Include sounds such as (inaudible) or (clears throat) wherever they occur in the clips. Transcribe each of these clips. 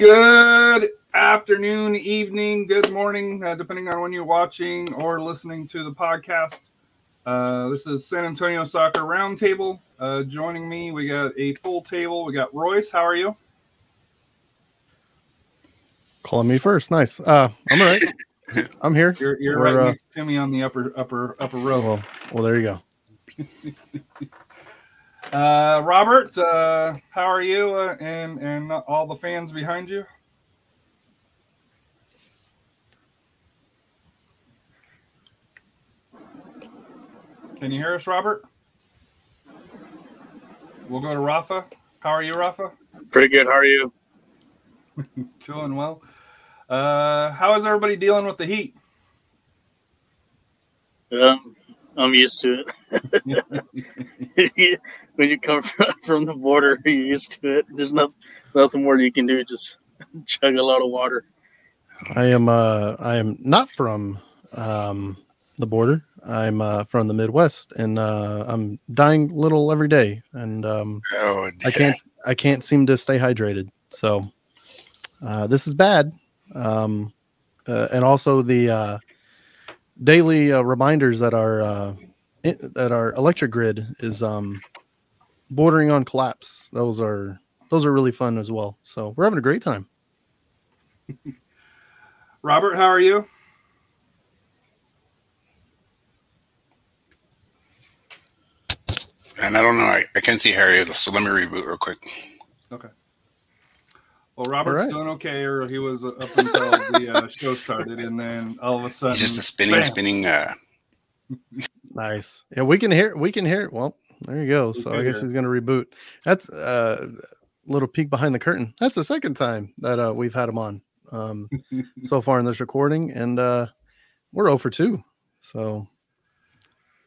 Good afternoon, evening, good morning, uh, depending on when you're watching or listening to the podcast. Uh, this is San Antonio Soccer Roundtable. Uh, joining me, we got a full table. We got Royce. How are you? Calling me first. Nice. Uh, I'm all right. (laughs) I'm here. You're, you're right uh, next to me on the upper upper upper row. Well, well, there you go. (laughs) Uh, Robert, uh, how are you? Uh, and and all the fans behind you. Can you hear us, Robert? We'll go to Rafa. How are you, Rafa? Pretty good. How are you? (laughs) Doing well. Uh, how is everybody dealing with the heat? Um, I'm used to it. (laughs) when you come from, from the border, (laughs) you're used to it. There's no, nothing more you can do. Just (laughs) chug a lot of water. I am. Uh, I am not from um, the border. I'm uh, from the Midwest, and uh, I'm dying little every day, and um, Oh, I can't. I can't seem to stay hydrated. So uh, this is bad. Um, uh, and also the uh, daily uh, reminders that our uh, i- that our electric grid is um, bordering on collapse. Those are those are really fun as well. So we're having a great time. (laughs) Robert, how are you? And I don't know. I, I can't see Harry, so let me reboot real quick. Okay. Well, Robert's right. doing okay, or he was uh, up until the uh, show started, and then all of a sudden, Just a spinning, bam. spinning. Uh, Nice. Yeah, we can hear we can hear it. Well, there you go. So I guess hear he's gonna reboot. That's uh, a little peek behind the curtain. That's the second time that uh, we've had him on um, (laughs) so far in this recording, and uh, we're 0 for 2. So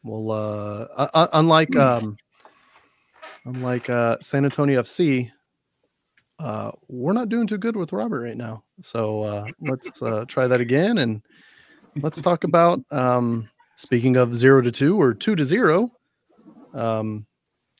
we'll uh, uh, uh, unlike um, unlike uh, San Antonio FC, uh, we're not doing too good with Robert right now. So uh, (laughs) let's uh, try that again and let's talk about um, speaking of zero to two or two to zero. Um,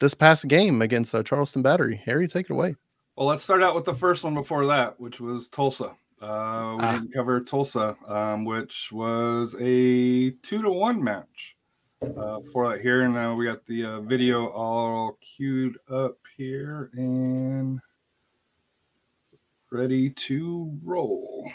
this past game against uh, Charleston Battery, Harry, take it away. Well, let's start out with the first one before that, which was Tulsa. Uh, we Ah. didn't cover Tulsa, um, which was a two to one match uh, for that here, and uh, we got the uh, video all queued up here and ready to roll.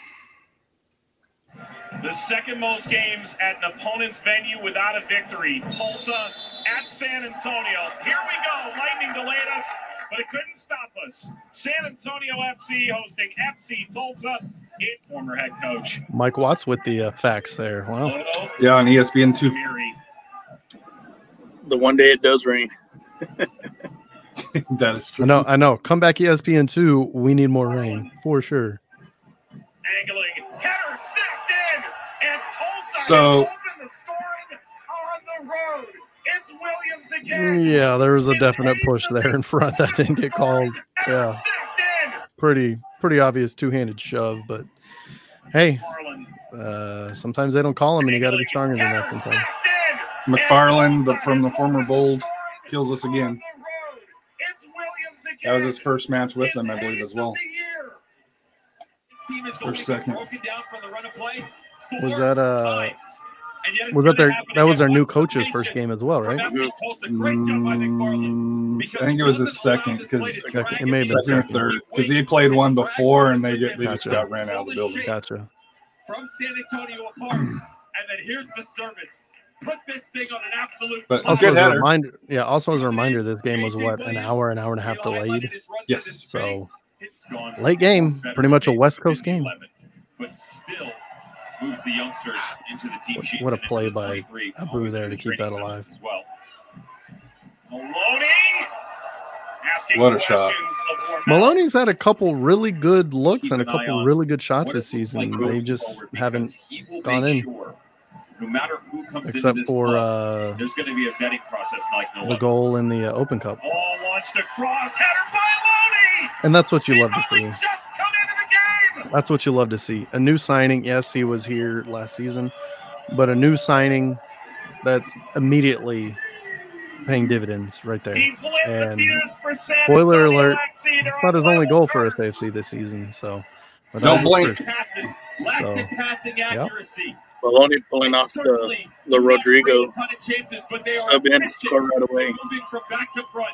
The second most games at an opponent's venue without a victory. Tulsa at San Antonio. Here we go. Lightning delayed us, but it couldn't stop us. San Antonio FC hosting FC Tulsa. It former head coach. Mike Watts with the uh, facts there. Wow. Lodo Yeah, on ESPN two. The one day it does rain. (laughs) (laughs) that is true. I know, I know. Come back ESPN two. We need more rain for sure. Angling. Header snapped in. And Tulsa So- has opened the scoring on the road. It's Williams again. Yeah, there was a It definite push the there in front that didn't get called. Yeah, pretty pretty obvious two handed shove. But hey, Harlan. uh, sometimes they don't call them, and you got to be stronger than that. Sometimes. McFarland, the, from the former Bold, kills us again. That was his first match with them, I believe, as well. Or second. Was that uh? Was that their that was their new coach's first game as well, right? Mm, I think it was his second because It may have been second second. third because he played one before and they get they just Gotcha. got ran out of the building. Gotcha. From San Antonio apart. (clears throat) and then here's the service. Put this thing on an absolute. But Also, good as a reminder, yeah. Also, as a reminder, this game was what an hour, an hour and a half delayed. Yes. So, late game, pretty much a West Coast game. But still moves the youngsters into the team What- what a play by Abu there to keep that alive. As well. Maloney asking What a shot. questions of Hormel. Maloney's had a couple really good looks Keep and a couple really good shots this it looks like season. They just haven't, gone in. sure, no matter who comes into except this for club, uh, there's going to be a vetting process like no the other. goal in the uh, Open Cup, Ball launched across, header by Loney. and that's what you He's love to see. just come into the game. That's what you love to see. A new signing. Yes, he was here last season, but a new signing that's immediately paying dividends right there. He's lit the And fuse for spoiler alert, FC. They're It's not his only level goal for terms. SAFC this season. So, but Don't that was the blink. first. So, than passing accuracy. Maloney pulling off the the Rodrigo create a ton chances, but they are sub in score right away. moving from back to front.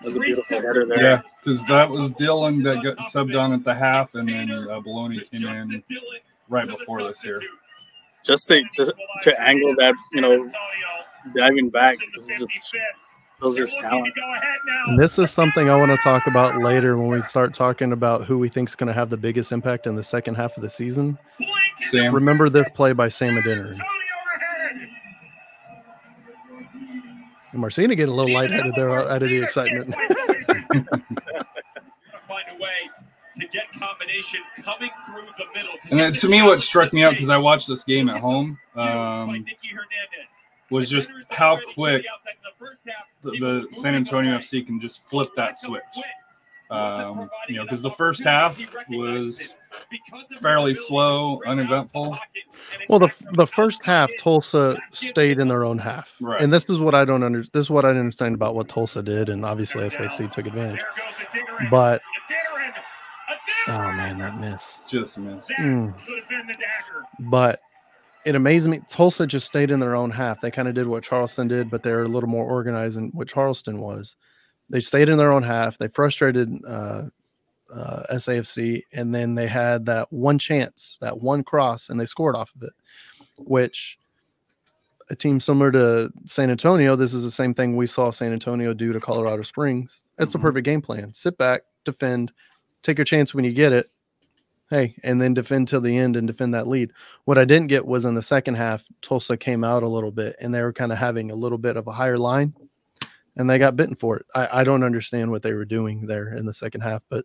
That was a beautiful header there. Yeah, because that was Dylan that got subbed on at the half, and then uh, Maloney came in right before this here. Just to, to to angle that, you know, diving back just shows his talent. And this is something I want to talk about later when we start talking about who we think is going to have the biggest impact in the second half of the season. Sam. Remember this play by Sam Adeniran. And Marcina getting a little lightheaded there out of the excitement. (laughs) Find a way to get combination coming through the middle. And then to me, what struck me out because I watched this game at home um, was just how quick the, the San Antonio FC can just flip that switch. Um, you know, because the first half was fairly slow, uneventful. Well, the the first half, Tulsa stayed in their own half, Right. and this is what I don't under. This is what I didn't understand about what Tulsa did, and obviously SAFC took advantage. But oh man, that miss. Just missed. Mm. But it amazed me. Tulsa just stayed in their own half. They kind of did what Charleston did, but they're a little more organized than what Charleston was. They stayed in their own half. They frustrated uh, uh, SAFC, and then they had that one chance, that one cross, and they scored off of it. Which a team similar to San Antonio, this is the same thing we saw San Antonio do to Colorado Springs. It's Mhm. a perfect game plan. Sit back, defend, take your chance when you get it. Hey, and then defend till the end and defend that lead. What I didn't get was in the second half, Tulsa came out a little bit and they were kind of having a little bit of a higher line and they got bitten for it. I, I don't understand what they were doing there in the second half, but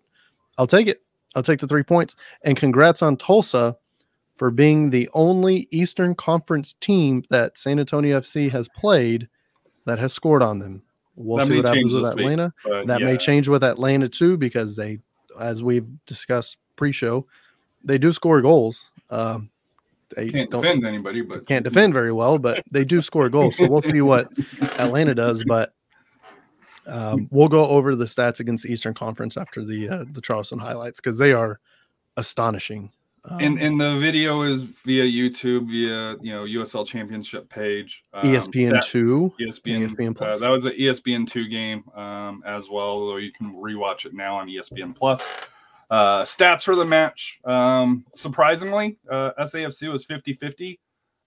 I'll take it. I'll take the three points. And congrats on Tulsa for being the only Eastern Conference team that San Antonio FC has played that has scored on them. We'll That see what happens with this week, Atlanta. That yeah, may change with Atlanta too, because they, as we've discussed pre-show, they do score goals. Um, they Can't defend anybody, but can't defend very well, but they do score goals. So we'll see what Atlanta does. But um, we'll go over the stats against the Eastern Conference after the uh, the Charleston highlights because they are astonishing. Um, and and the video is via YouTube, via you know USL Championship page, um, ESPN two, ESPN, ESPN uh, Plus. that was an ESPN two game um, as well, although you can rewatch it now on ESPN Plus. Uh, stats for the match. Um, surprisingly, uh, SAFC was 50 50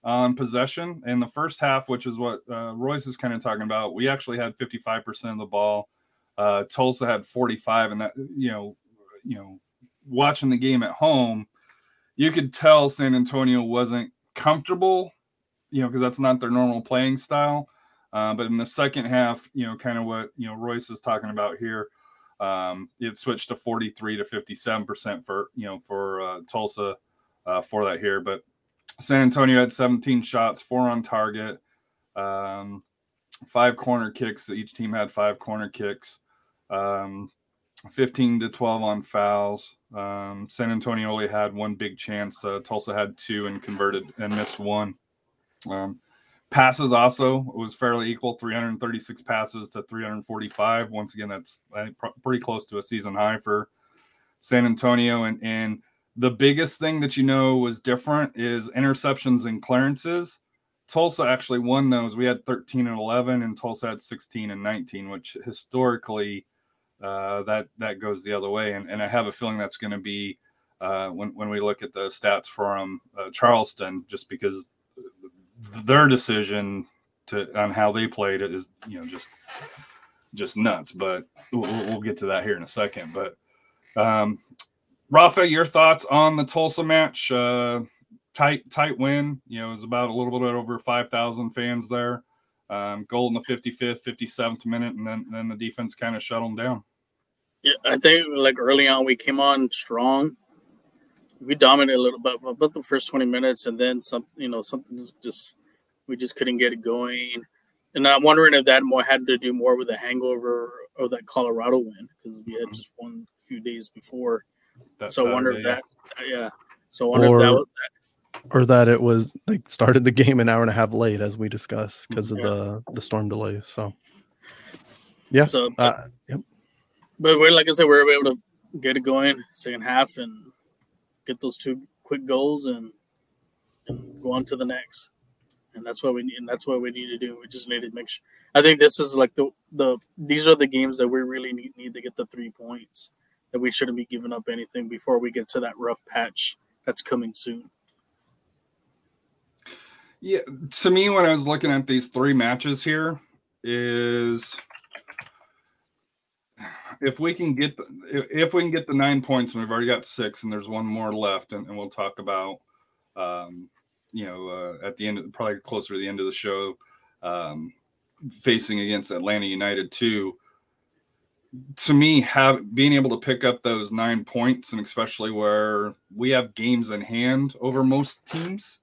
on possession in the first half, which is what uh, Royce is kind of talking about. We actually had 55% of the ball. Uh, Tulsa had 45, and that, you know, you know, watching the game at home, you could tell San Antonio wasn't comfortable, you know, because that's not their normal playing style. Uh, but in the second half, you know, kind of what you know Royce is talking about here, um, it switched to 43 to 57 percent for you know for uh, Tulsa uh, for that here. But San Antonio had 17 shots, four on target, um, five corner kicks. Each team had five corner kicks. Um, 15 to 12 on fouls. Um, San Antonio only had one big chance. Uh, Tulsa had two and converted and missed one. Um, passes also was fairly equal 336 passes to 345. Once again, that's pretty close to a season high for San Antonio. And, and the biggest thing that you know was different is interceptions and clearances. Tulsa actually won those. We had 13 and 11, and Tulsa had 16 and 19, which historically uh, that that goes the other way. And, and I have a feeling that's going to be uh, when when we look at the stats from uh, Charleston, just because their decision to on how they played it is you know just just nuts. But we'll, we'll get to that here in a second. But um, Rafa, your thoughts on the Tulsa match? Uh, tight tight win. You know, it was about a little bit over five thousand fans there. Um, goal in the 55th, 57th minute, and then then the defense kind of shut them down. Yeah, I think like early on we came on strong. We dominated a little bit about the first 20 minutes, and then some, you know, something just we just couldn't get it going. And I'm wondering if that more had to do more with the hangover of that Colorado win because we had just won a few days before. That so I wonder if that, yeah. So I wonder if that Or- was or that it was they started the game an hour and a half late as we discussed because of Yeah. the the storm delay. So yeah, so. uh, yep. But we're like I said, we're able to get it going second half and get those two quick goals and, and go on to the next. And that's what we need. And that's what we need to do. We just need to make sure. I think this is like the the these are the games that we really need need to get the three points. That we shouldn't be giving up anything before we get to that rough patch that's coming soon. Yeah, to me, when I was looking at these three matches here, is if we can get the, if- we can get the nine points, and we've already got six, and there's one more left, and, and we'll talk about, um, you know, uh, at the end, of, probably closer to the end of the show, um, facing against Atlanta United too. To me, have being able to pick up those nine points, and especially where we have games in hand over most teams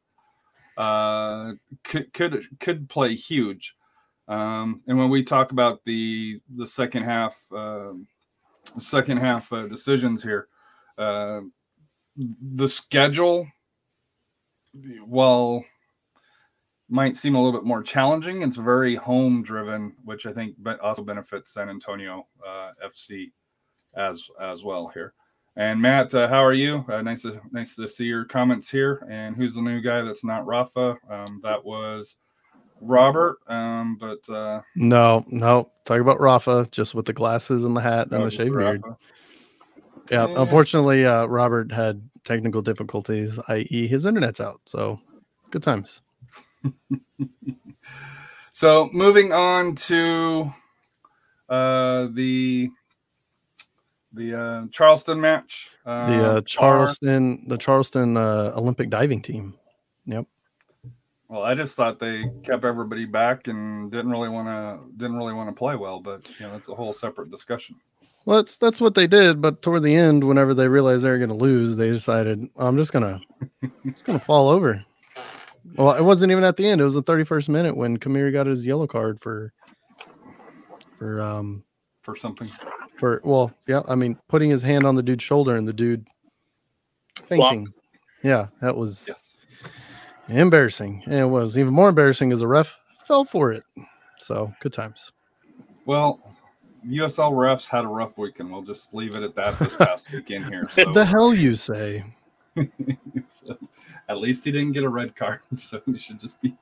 uh, could could could play huge. Um, and when we talk about the the second half, the second half uh, decisions here, uh, the schedule, while might seem a little bit more challenging, it's very home driven, which I think also benefits San Antonio uh, FC as as well here. And Matt, uh, how are you? Uh, nice to nice to see your comments here. And who's the new guy that's not Rafa? Um, that was Robert. Um, but uh, no, no, talk about Rafa just with the glasses and the hat and oh, the just shave beard. Yeah, Yeah. unfortunately, uh, Robert had technical difficulties, i.e., his internet's out. So good times. (laughs) So moving on to uh, the the uh, Charleston match. Uh, The Uh, Charleston, the Charleston uh, Olympic diving team. Well, I just thought they kept everybody back and didn't really want to didn't really want to play well, but you know that's a whole separate discussion. Well, that's that's what they did. But toward the end, whenever they realized they were going to lose, they decided I'm just gonna just gonna fall over. Well, it wasn't even at the end. It was the 31st minute when Khmiri got his yellow card for for um For something, for well, yeah. I mean, putting his hand on the dude's shoulder and the dude Flop. fainting. Yeah, that was yes. Embarrassing. And it was even more embarrassing as a ref fell for it. So good times. Well, USL refs had a rough weekend. We'll just leave it at that this past (laughs) weekend here. So, The hell you say? (laughs) so at least he didn't get a red card, (laughs) so we should just be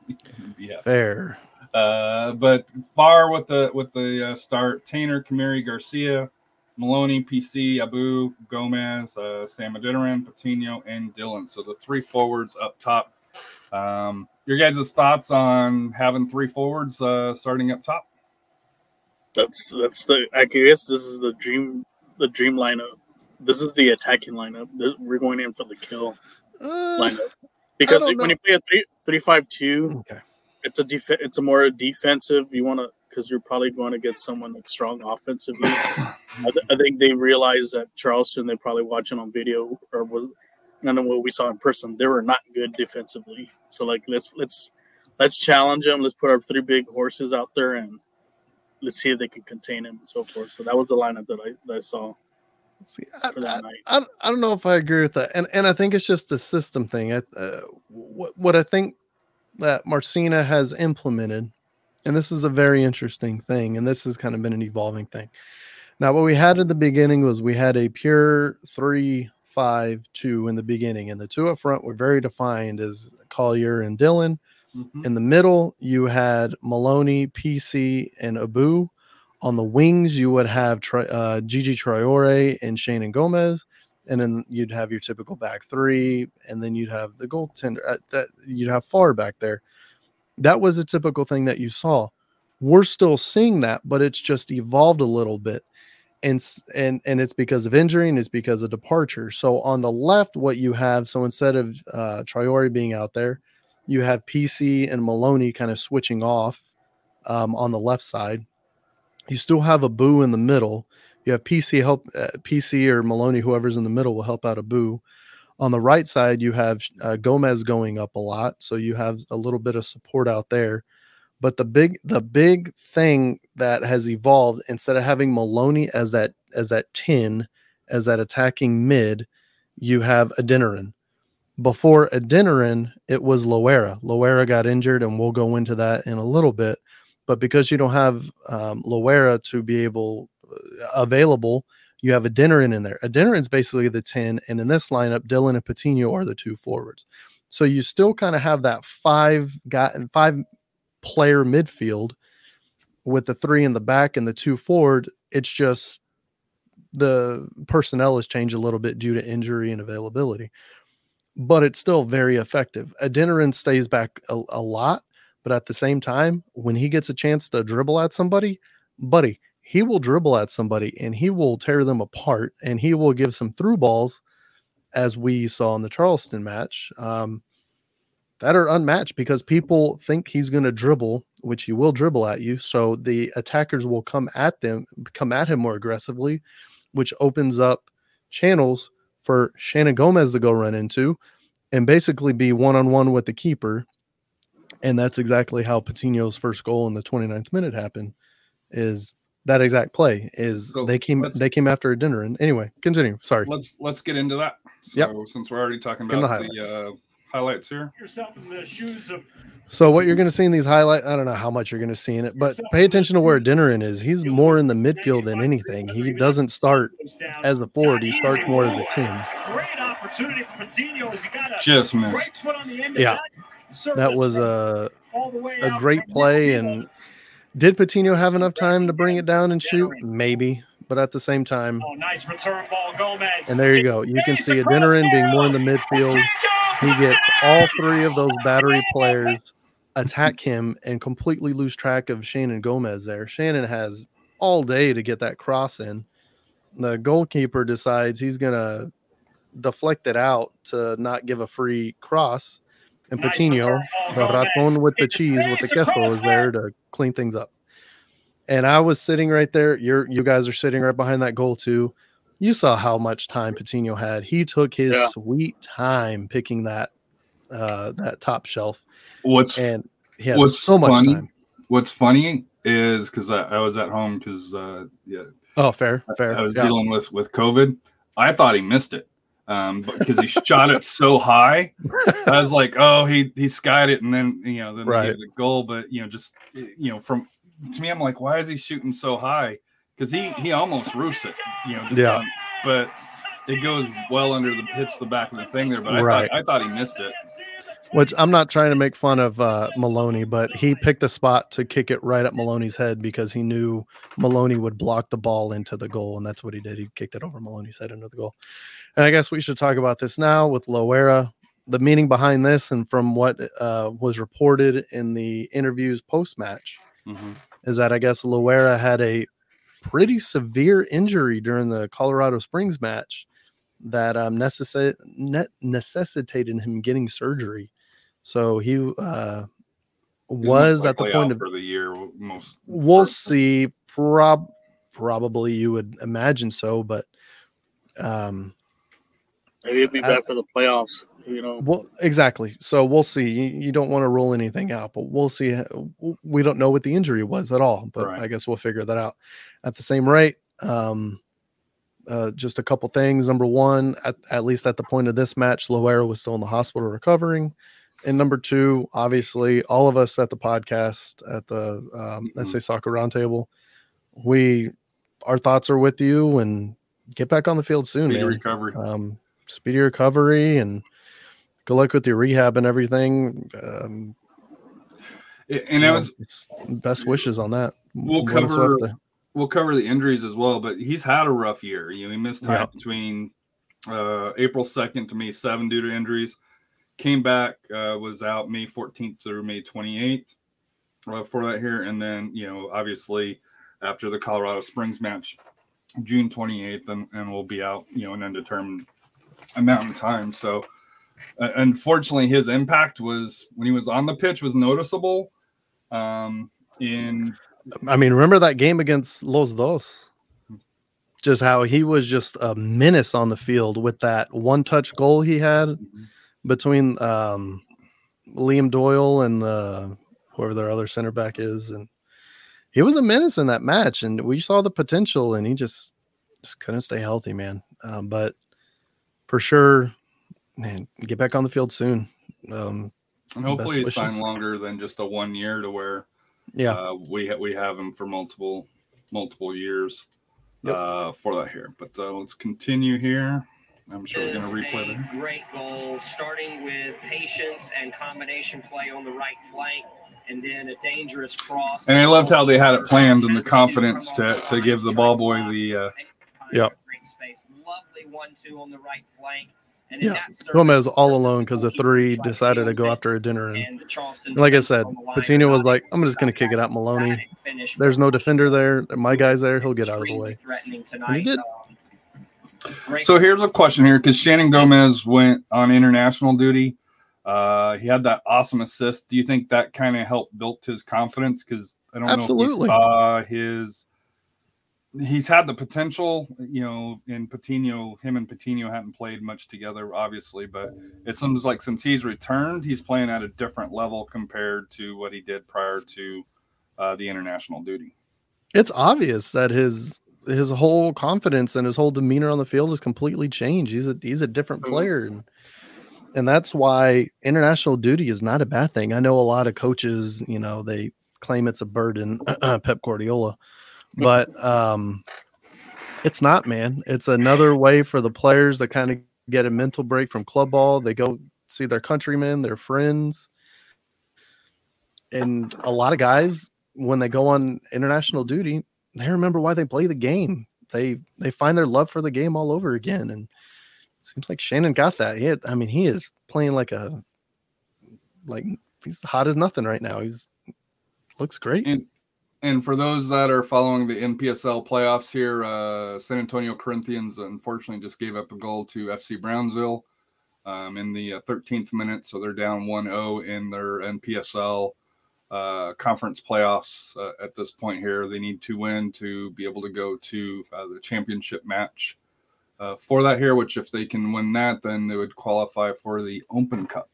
be happy. Fair. Uh, but far with the with the uh, start, Taintor, Khmiri, Garcia, Maloney, PC, Abu, Gomez, uh, Sam Adeniran, Patino, and Dylan. So the three forwards up top. Um, your guys' thoughts on having three forwards uh, starting up top? That's that's the I guess this is the dream the dream lineup. This is the attacking lineup. We're going in for the kill Uh, lineup because when know. you play a three three five two, okay. it's a def- it's a more defensive. You want to because you're probably going to get someone that's strong offensively. (coughs) I, th- I think they realized that Charleston. They probably watching on video or was none of what we saw in person. They were not good defensively. So like let's let's let's challenge them. Let's put our three big horses out there and let's see if they can contain him and so forth. So that was the lineup that I that I saw See, I, night. I, I don't know if I agree with that, and and I think it's just a system thing. I, uh, what what I think that Marcina has implemented, and this is a very interesting thing, and this has kind of been an evolving thing. Now, what we had at the beginning was we had a pure three five two in the beginning, and the two up front were very defined as Collier and Dylan. Mhm. In the middle, you had Maloney, PC, and Abu. On the wings, you would have Tri- uh, Gigi Traore and Shane and Gomez, and then you'd have your typical back three, and then you'd have the goaltender. Uh, that you'd have far back there. That was a typical thing that you saw. We're still seeing that, but it's just evolved a little bit. And and and it's because of injury and it's because of departure. So on the left, what you have, so instead of uh Traore being out there, you have PC and Maloney kind of switching off um, on the left side. You still have Abu in the middle. You have PC help uh, PC or Maloney, whoever's in the middle, will help out Abu. On the right side, you have uh, Gomez going up a lot, so you have a little bit of support out there. But the big the big thing that has evolved instead of having Maloney as that as that tin as that attacking mid, you have Adeniran. Before Adeniran, it was Loera. Loera got injured, and we'll go into that in a little bit. But because you don't have um, Loera to be able uh, available, you have Adeniran in there. Adeniran's basically the 10, and in this lineup, Dylan and Patino are the two forwards. So you still kind of have that five guy five player midfield with the three in the back and the two forward. It's just the personnel has changed a little bit due to injury and availability, but it's still very effective. Adeniran stays back a, a lot, but at the same time, when he gets a chance to dribble at somebody, buddy, he will dribble at somebody and he will tear them apart and he will give some through balls as we saw in the Charleston match um, that are unmatched because people think he's going to dribble, which he will dribble at you. So the attackers will come at them, come at him more aggressively, which opens up channels for Shannon Gomez to go run into and basically be one on one with the keeper. And that's exactly how Patino's first goal in the 29th minute happened. Is that exact play? Is So they came they came after Adeniran and anyway, continue. Sorry. Let's let's get into that. So Yep. since we're already talking Let's about into the, uh, highlights here. Yourself in the shoes of So what you're going to see in these highlights, I don't know how much you're going to see in it, but pay attention to where Adeniran is. He's more in the midfield than anything. He doesn't start as a forward. He starts more as a ten. Great opportunity for Patino as he got a Just great missed. foot on the end of Yeah. that. That was a all the way a great play. And did Patino have enough time to bring it down and shoot? Maybe, but at the same time, Oh, nice return ball, Gomez. and there you go. You can see Adeniran being more in the midfield. He gets all three of those battery (laughs) players attack him and completely lose track of Shannon Gomez there. Shannon has all day to get that cross in. The goalkeeper decides he's going to deflect it out to not give a free cross. And Patino, the raton with the cheese with the queso is there to clean things up. And I was sitting right there. You're you guys are sitting right behind that goal too. You saw how much time Patino had. He took his Yeah. sweet time picking that uh that top shelf What's and he had What's so much funny- time. What's funny is because I, I was at home because uh, yeah, Oh, fair, fair. I was yeah. dealing with with COVID. I thought he missed it um, because he (laughs) shot it so high. I was like, oh, he he skied it, and then you know then Right. he the goal. But you know, just you know, from to me, I'm like, why is he shooting so high? Because he he almost roofs it. You know, just Yeah. on- but it goes well under the hits the back of the thing there. But I Right. thought I thought he missed it. Which I'm not trying to make fun of uh, Maloney, but he picked a spot to kick it right at Maloney's head because he knew Maloney would block the ball into the goal, and that's what he did. He kicked it over Maloney's head into the goal. And I guess we should talk about this now with Loera. The meaning behind this, and from what uh, was reported in the interviews post match, Mhm. is that I guess Loera had a pretty severe injury during the Colorado Springs match that um, necessi- ne- necessitated him getting surgery. So he uh, was at the point of for the year. Most we'll for- see. Prob probably you would imagine so, but um, Maybe it'll be I- back for the playoffs. You know, well, exactly. So we'll see. You, you don't want to rule anything out, but we'll see. We don't know what the injury was at all, but Right. I guess we'll figure that out. At the same rate, um, uh, just a couple things. Number one, at, at least at the point of this match, Loera was still in the hospital recovering. And number two, obviously, all of us at the podcast at the um, Mhm. SA Soccer Roundtable, we our thoughts are with you and get back on the field soon, speedy man recovery. um, speedy recovery and good luck with your rehab and everything. Um, and that was best wishes on that. We'll cover- the- we'll cover the injuries as well, but he's had a rough year. You know, he missed time Yeah. between uh, April 2nd to May 7 due to injuries. came back, uh, was out May 14th through May 28th uh, for that here, and then you know obviously after the Colorado Springs match, June 28th, and, and will be out you know an undetermined amount of time. So unfortunately, his impact was when he was on the pitch was noticeable. Um, in I mean, remember that game against Los Dos? Just how he was just a menace on the field with that one touch goal he had between um, Liam Doyle and uh, whoever their other center back is. And he was a menace in that match. And we saw the potential, and he just, just couldn't stay healthy, man. Um, but for sure, man, get back on the field soon. Um, and hopefully he's Best signed longer than just a one year to where yeah. uh, we ha- we have him for multiple multiple years Yep. uh, for that here. But uh, let's continue here. I'm sure we're going to replay a that. great goal, starting with patience and combination play on the right flank, and then a dangerous cross. And I loved how they had it planned and the confidence to, to give the ball boy the. Uh, Yep. Great space. Lovely one-two on the right flank. And Yeah. in that service, Gomez all alone because the three decided to go after Adeniran. And and like I said, on the line Patino was like. I'm just going to kick it out Maloney. There's no defender there. My guy's there. He'll get out of the way. threatening he did. Um, so here's a question here because Shannon Gomez went on international duty. Uh, he had that awesome assist. Do you think that kind of helped built his confidence? Because I don't know if Absolutely. saw his. He's had the potential, you know, in Patino. Him and Patino hadn't played much together, obviously, but it seems like since he's returned, he's playing at a different level compared to what he did prior to uh, the international duty. It's obvious that his his whole confidence and his whole demeanor on the field has completely changed. He's a he's a different Mhm. player, and and that's why international duty is not a bad thing. I know a lot of coaches, you know, they claim it's a burden, (clears throat) Pep Guardiola, but um, it's not, man. It's another way for the players to kind of get a mental break from club ball. They go see their countrymen, their friends, and a lot of guys when they go on international duty, they remember why they play the game. They they find their love for the game all over again, and it seems like Shannon got that. He had, I mean, he is playing like a like he's hot as nothing right now. He's looks great. And and for those that are following the NPSL playoffs here, uh, San Antonio Corinthians unfortunately just gave up a goal to FC Brownsville um, in the uh, 13th minute, so they're down 1-0 in their NPSL uh, conference playoffs uh, at this point here. They need to win to be able to go to uh, the championship match. Uh, for that here, which if they can win that, then they would qualify for the Open Cup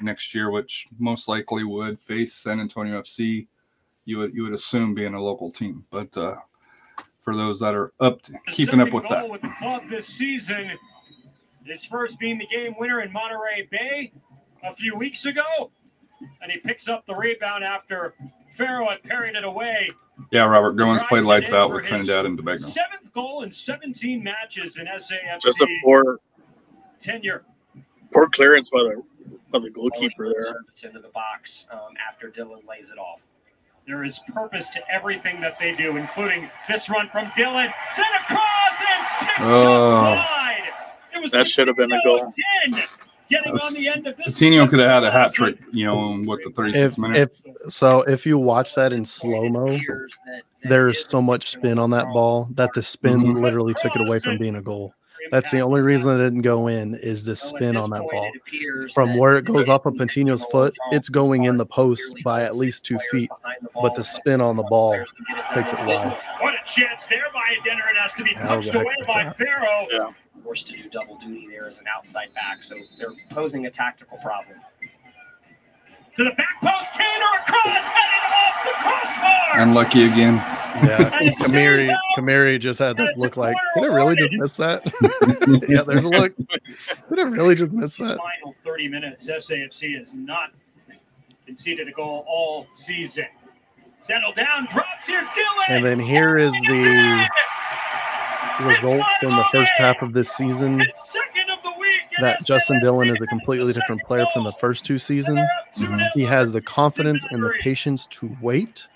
next year, which most likely would face San Antonio FC you would you would assume being a local team. But uh, for those that are up to, keeping up second with that, with the club this season. His first being the game winner in Monterey Bay a few weeks ago, and he picks up the rebound after Farrow had parried it away. yeah, Robert Goins played lights out with Trinidad and Tobago. Seventh goal in 17 matches in SAFC Just a poor tenure. poor clearance by the by the goalkeeper there. into the box um, after Dylan lays it off. There is purpose to everything that they do, including this run from Dylan. Sent across and tipped Oh. just wide. It was That should have been a goal. Again, getting That's- on the end of this. Coutinho could have had a hat trick, you know, with the 36 If minutes. if so, if you watch that in slow mo, Appears that- that there is is so much spin on that ball that the spin Mhm. literally took it away from being a goal. That's the only reason it didn't go in is the Well, spin this on that point, ball. From that where it goes off of Charleston Patino's foot, it's going in the post by at least two feet, the but the spin on the ball players can get it takes it wide. What a chance there by Denner. It has to be That was punched away by shot. Farrow. Yeah. Forced to do double duty there as an outside back, so they're posing a tactical problem. To the back post, Tanner across, headed off the crossbar. Unlucky again. Yeah, (laughs) And it stays Khmiri. Khmiri just had this And it's a look like, did I really just miss that? (laughs) yeah, there's a look. (laughs) Did I really just miss that? final 30 minutes, SAFC has not conceded a goal all season. Settle down, drops here, Dylan. And then here is the result from the first half of this season that Justin Dhillon is a completely different player from the first two seasons. 2-0 He has the confidence and the patience to wait,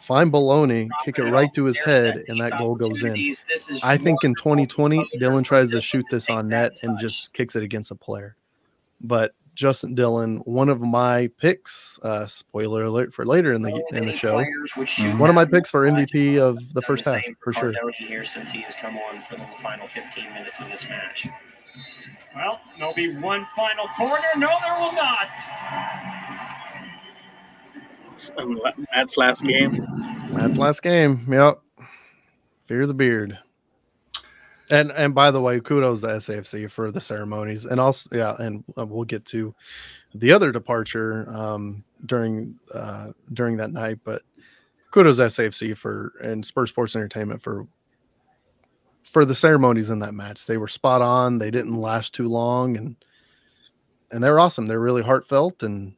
find Maloney, kick it right to his head, and that goal goes in. I think in 2020, Dylan tries to shoot this on net and just kicks it against a player. But Justin Dhillon, one of my picks. Uh, spoiler alert for later in the in the show. Mhm. One of my picks for MVP of the first half for sure. Here since he has come on for the final 15 minutes of this match. Well, there'll be one final corner. No, there will not. And la- Matt's last game. That's last game. Yep. Fear the beard. And and by the way, kudos to SAFC for the ceremonies, and also yeah, and uh, we'll get to the other departure um, during uh, during that night. But kudos to SAFC for and Spurs Sports Entertainment for for the ceremonies in that match. They were spot on. They didn't last too long, and and they're awesome. They're really heartfelt, and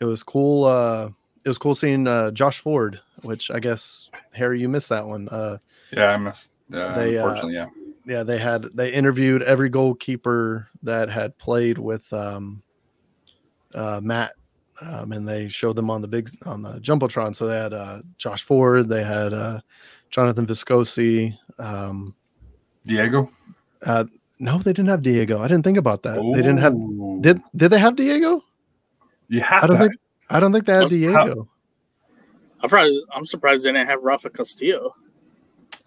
it was cool. Uh, it was cool seeing uh, Josh Ford, which I guess Harry, you missed that one. Uh, Yeah, I missed. Uh, They, uh, unfortunately, yeah. yeah, they had they interviewed every goalkeeper that had played with um, uh, Matt, um, and they showed them on the big on the jumbotron. So they had uh, Josh Ford, they had uh, Jonathan Viscosi. Um, Diego. uh, no, they didn't have Diego. I didn't think about that. They didn't have. Did did they have Diego? you have I don't to? think. I don't think they had How- Diego. I'm probably, I'm surprised they didn't have Rafa Castillo.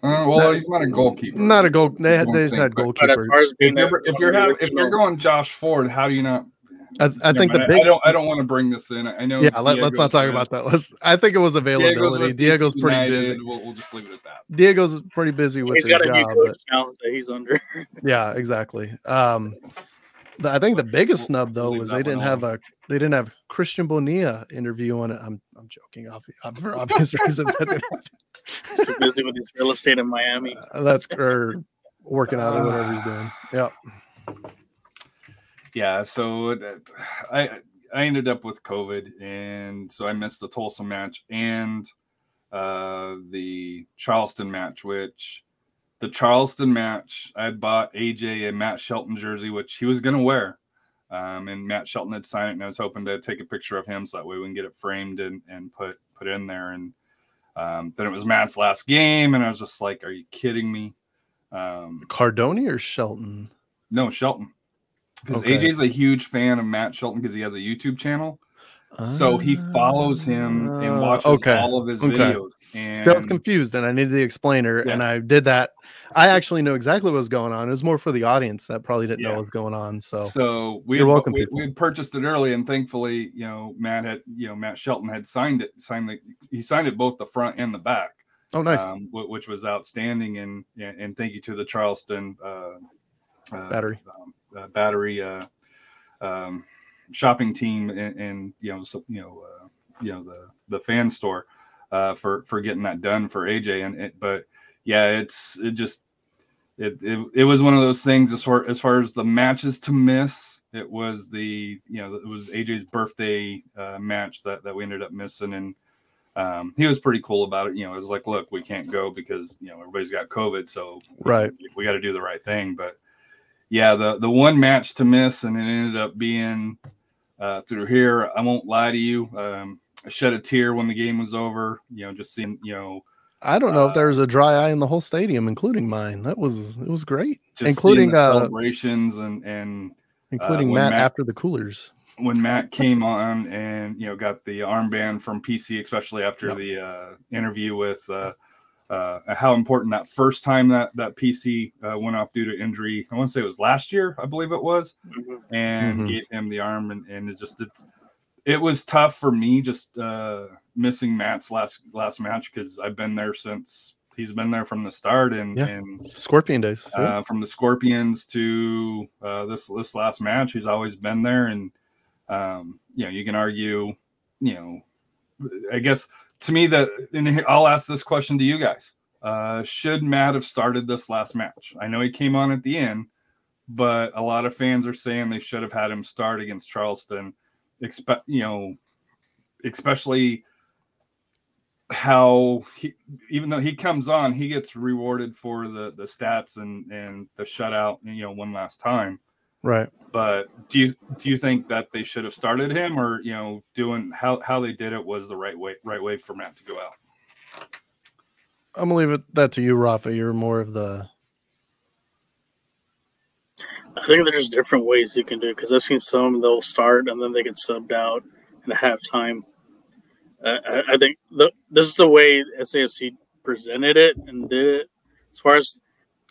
Uh, well, No, he's not a goalkeeper. Not a goal. They had. Don't They just think, had but- But as far as being if you're, a- if you're, the have, if you're going Josh Ford, how do you not? I, I think the big. I don't. I don't want to bring this in. I know. yeah, let, us not talk with- about that. Let's. I think it was availability. with Diego's, pretty United. busy. We'll, we'll just leave it at that. Diego's pretty busy with he's his got a new job. coach but- now that he's under. (laughs) yeah, exactly. Um, the, I think the biggest snub though Leave was they didn't have a they didn't have Christian Bonilla interview on it. I'm I'm joking, off for obvious (laughs) reasons. That didn't he's too busy with his real estate in Miami. happen. That's or working out or whatever he's doing. Yeah, Yeah. So that- I I ended up with COVID, and so I missed the Tulsa match and uh, the Charleston match, which the Charleston match I had bought AJ a Matt Shelton jersey, which he was gonna wear. Um, and Matt Shelton had signed it, and I was hoping to take a picture of him so that way we can get it framed and, and put put in there. And um, then it was Matt's last game, and I was just like, "Are you kidding me?" Um, Cardone or Shelton. no, Shelton. Because Okay. AJ's a huge fan of Matt Shelton because he has a YouTube channel. So he follows him and Ah, watches okay. all of his Okay. videos. And I was confused and I needed the explainer, and I did that. I actually know exactly what was going on. It was more for the audience that probably didn't know Yeah. what was going on. So, so we You're had, welcome, we, we had purchased it early, and thankfully, you know, Matt had, you know, Matt Shelton had signed it, signed the, he signed it both the front and the back. oh, nice um, wh- which was outstanding. And and and thank you to the Charleston uh, uh, battery. um, uh, battery uh, um, shopping team and, and you know so, you know uh, you know the the fan store uh, for for getting that done for AJ. And it, but yeah, it's it just it, it it was one of those things as far as far as the matches to miss. It was the you know it was AJ's birthday uh, match that that we ended up missing and um, he was pretty cool about it. You know, it was like, look, we can't go because you know everybody's got COVID, so Right. we got to do the right thing. But yeah, the the one match to miss, and it ended up being uh, through here. I won't lie to you. Um, I shed a tear when the game was over. You know, just seeing you know, I don't know if uh, there was a dry eye in the whole stadium, including mine. That was it was great, just including the uh, celebrations and and including when Matt, Matt- after the coolers. when Matt came on and you know got the armband from PC, especially after Yep. the uh, interview with uh, uh, how important that first time that that PC uh, went off due to injury. I want to say it was last year, I believe it was, and Mhm. gave him the arm, and, and it just it's it was tough for me just uh, missing Matt's last last match because I've been there since he's been there from the start, and Yeah. and Scorpion days. yeah. uh, from the Scorpions to uh, this this last match. He's always been there, and um, you know you can argue, you know, I guess to me that and I'll ask this question to you guys: uh, Should Matt have started this last match? I know he came on at the end, but a lot of fans are saying they should have had him start against Charleston. Expect you know, especially how he even though he comes on he gets rewarded for the the stats and and the shutout you know one last time right. but do you do you think that they should have started him or you know doing how how they did it was the right way right way for matt to go out I'm gonna leave it that to you, Rafa. You're more of the I think there's different ways you can do it because I've seen some they'll start and then they get subbed out at halftime. Uh, I, I think the, this is the way SAFC presented it and did it. As far as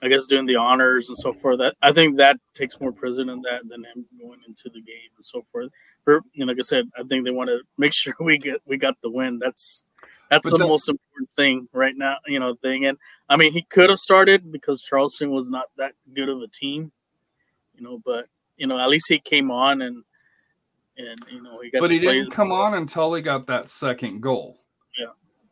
I guess doing the honors and so forth, that I think that takes more precedent that than him going into the game and so forth. For, know, like I said, I think they want to make (laughs) sure we get we got the win. That's that's But the most important thing right now. You know, thing. And I mean, he could have started because Charleston was not that good of a team. You know, but you know, at least he came on and and you know he got. but he didn't come on until he got that second goal.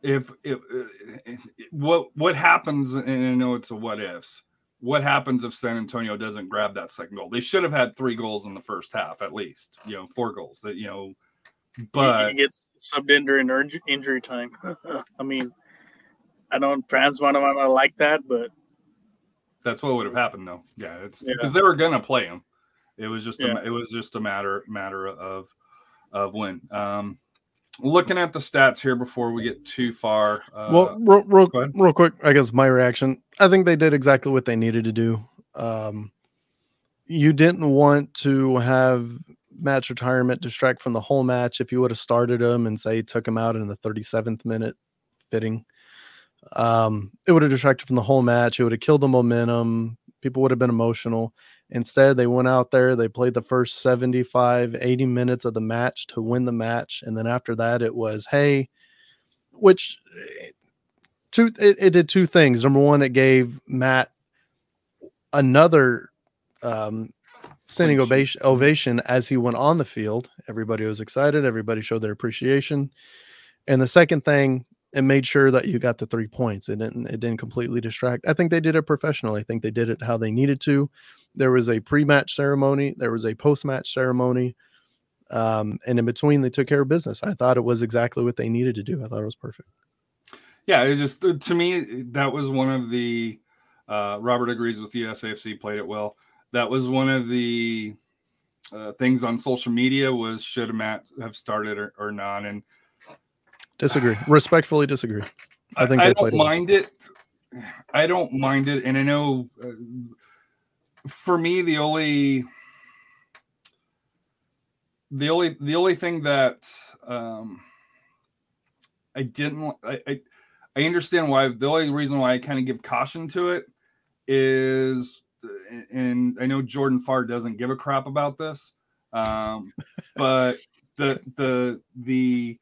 Yeah. If, if, uh, what what happens, and I know it's a what ifs. What happens if San Antonio doesn't grab that second goal? They should have had three goals in the first half, at least. You know, four goals. That you know, but he gets subbed in during inj- injury time. (laughs) I mean, I don't fans want to want to like that, but that's what would have happened, though. Yeah, it's Yeah. because they were gonna play him. It was just Yeah. a, it was just a matter matter of of when. Um, looking at the stats here before we get too far. Uh, well, real, real, real quick, I guess my reaction. I think they did exactly what they needed to do. Um, you didn't want to have match retirement distract from the whole match. If you would have started him and say took him out in the 37th minute, fitting, um, it would have distracted from the whole match. It would have killed the momentum. People would have been emotional. Instead, they went out there, they played the first 75, 80 minutes of the match to win the match. And then after that, it was, hey, which eh, two it, it did two things. Number one, it gave Matt another um standing ovation ovation as he went on the field. Everybody was excited, everybody showed their appreciation. And the second thing, it made sure that you got the three points. It didn't it didn't completely distract. I think they did it professionally. I think they did it how they needed to. There was a pre-match ceremony, there was a post-match ceremony. Um, and in between they took care of business. I thought it was exactly what they needed to do. I thought it was perfect. yeah, it just uh, to me that was one of the. Uh, Robert agrees with you. SAFC played it well. That was one of the uh, things on social media was should Matt have started or, or not, and Disagree. Respectfully disagree. I think I, they don't played well. mind it. I don't mind it, and I know uh, for me the only the only the only thing that um, I didn't I, I I understand why the only reason why I kind of give caution to it is and I know Jordan Farr doesn't give a crap about this um, (laughs) but the the the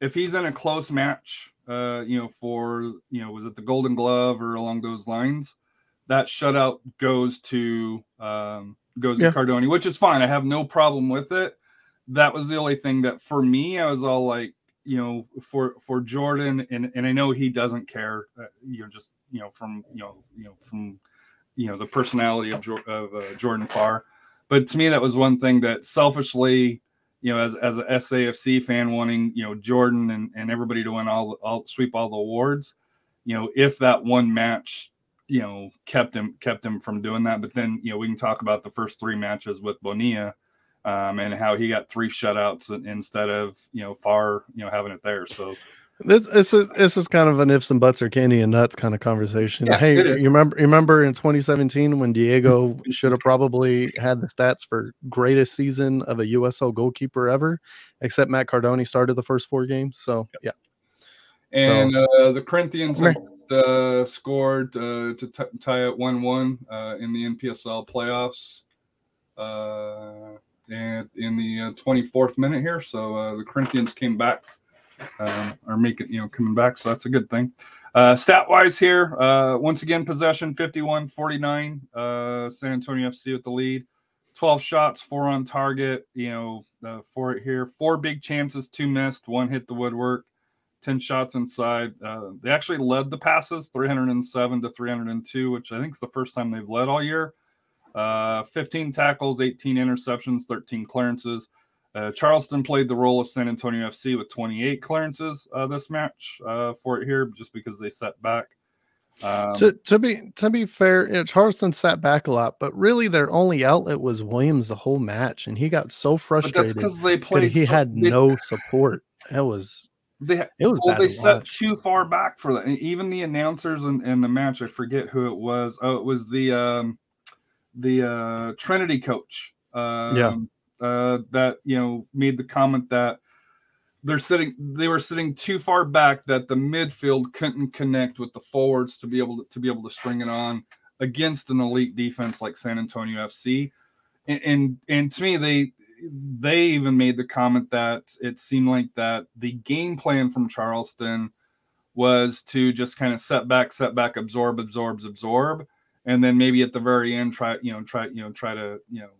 if he's in a close match uh, you know, for you know, was it the Golden Glove or along those lines? That shutout goes to um, goes Yeah. to Cardone, which is fine. I have no problem with it. That was the only thing that for me, I was all like, you know, for for Jordan, and and I know he doesn't care, uh, you know, just you know from you know you know from you know the personality of Jor- of uh, Jordan Farr, but to me that was one thing that selfishly you know, as as a SAFC fan wanting, you know, Jordan and, and everybody to win all all sweep all the awards, you know, if that one match, you know, kept him kept him from doing that. But then, you know, we can talk about the first three matches with Bonilla, um, and how he got three shutouts instead of you know far you know having it there. So This this is this is kind of an ifs and buts or candy and nuts kind of conversation. Yeah, hey, you remember you remember in 2017 when Diego should have probably had the stats for greatest season of a USL goalkeeper ever, except Matt Cardone started the first four games. So yeah, and uh, the Corinthians uh, scored uh, to t- tie it one one uh, in the NPSL playoffs. Uh, and in the uh, 24th minute here, so uh, the Corinthians came back, um, are making you know coming back, so that's a good thing. Uh, stat wise here, uh, once again possession 51 49, uh, San Antonio FC with the lead, 12 shots, four on target, you know, uh, for it here, four big chances, two missed, one hit the woodwork. 10 shots inside. Uh, they actually led the passes 307 to 302, which I think is the first time they've led all year. Uh, 15 tackles, 18 interceptions, 13 clearances. Uh, Charleston played the role of San Antonio FC with 28 clearances uh, this match uh, for it here, just because they set back. Um, to to be to be fair, you know, Charleston sat back a lot, but really their only outlet was Williams the whole match, and he got so frustrated because they that played. he so- had they- no support. That was They it was well, they to set too far back for that. And even the announcers in, in the match, I forget who it was. Oh, it was the um, the uh, Trinity coach. Um, Yeah. Uh, that you know made the comment that they're sitting they were sitting too far back that the midfield couldn't connect with the forwards to be able to, to be able to string it on against an elite defense like San Antonio FC. And, and and to me they they even made the comment that it seemed like that the game plan from Charleston was to just kind of set back, set back, absorb, absorbs, absorb, and then maybe at the very end try, you know, try, you know, try to, you know,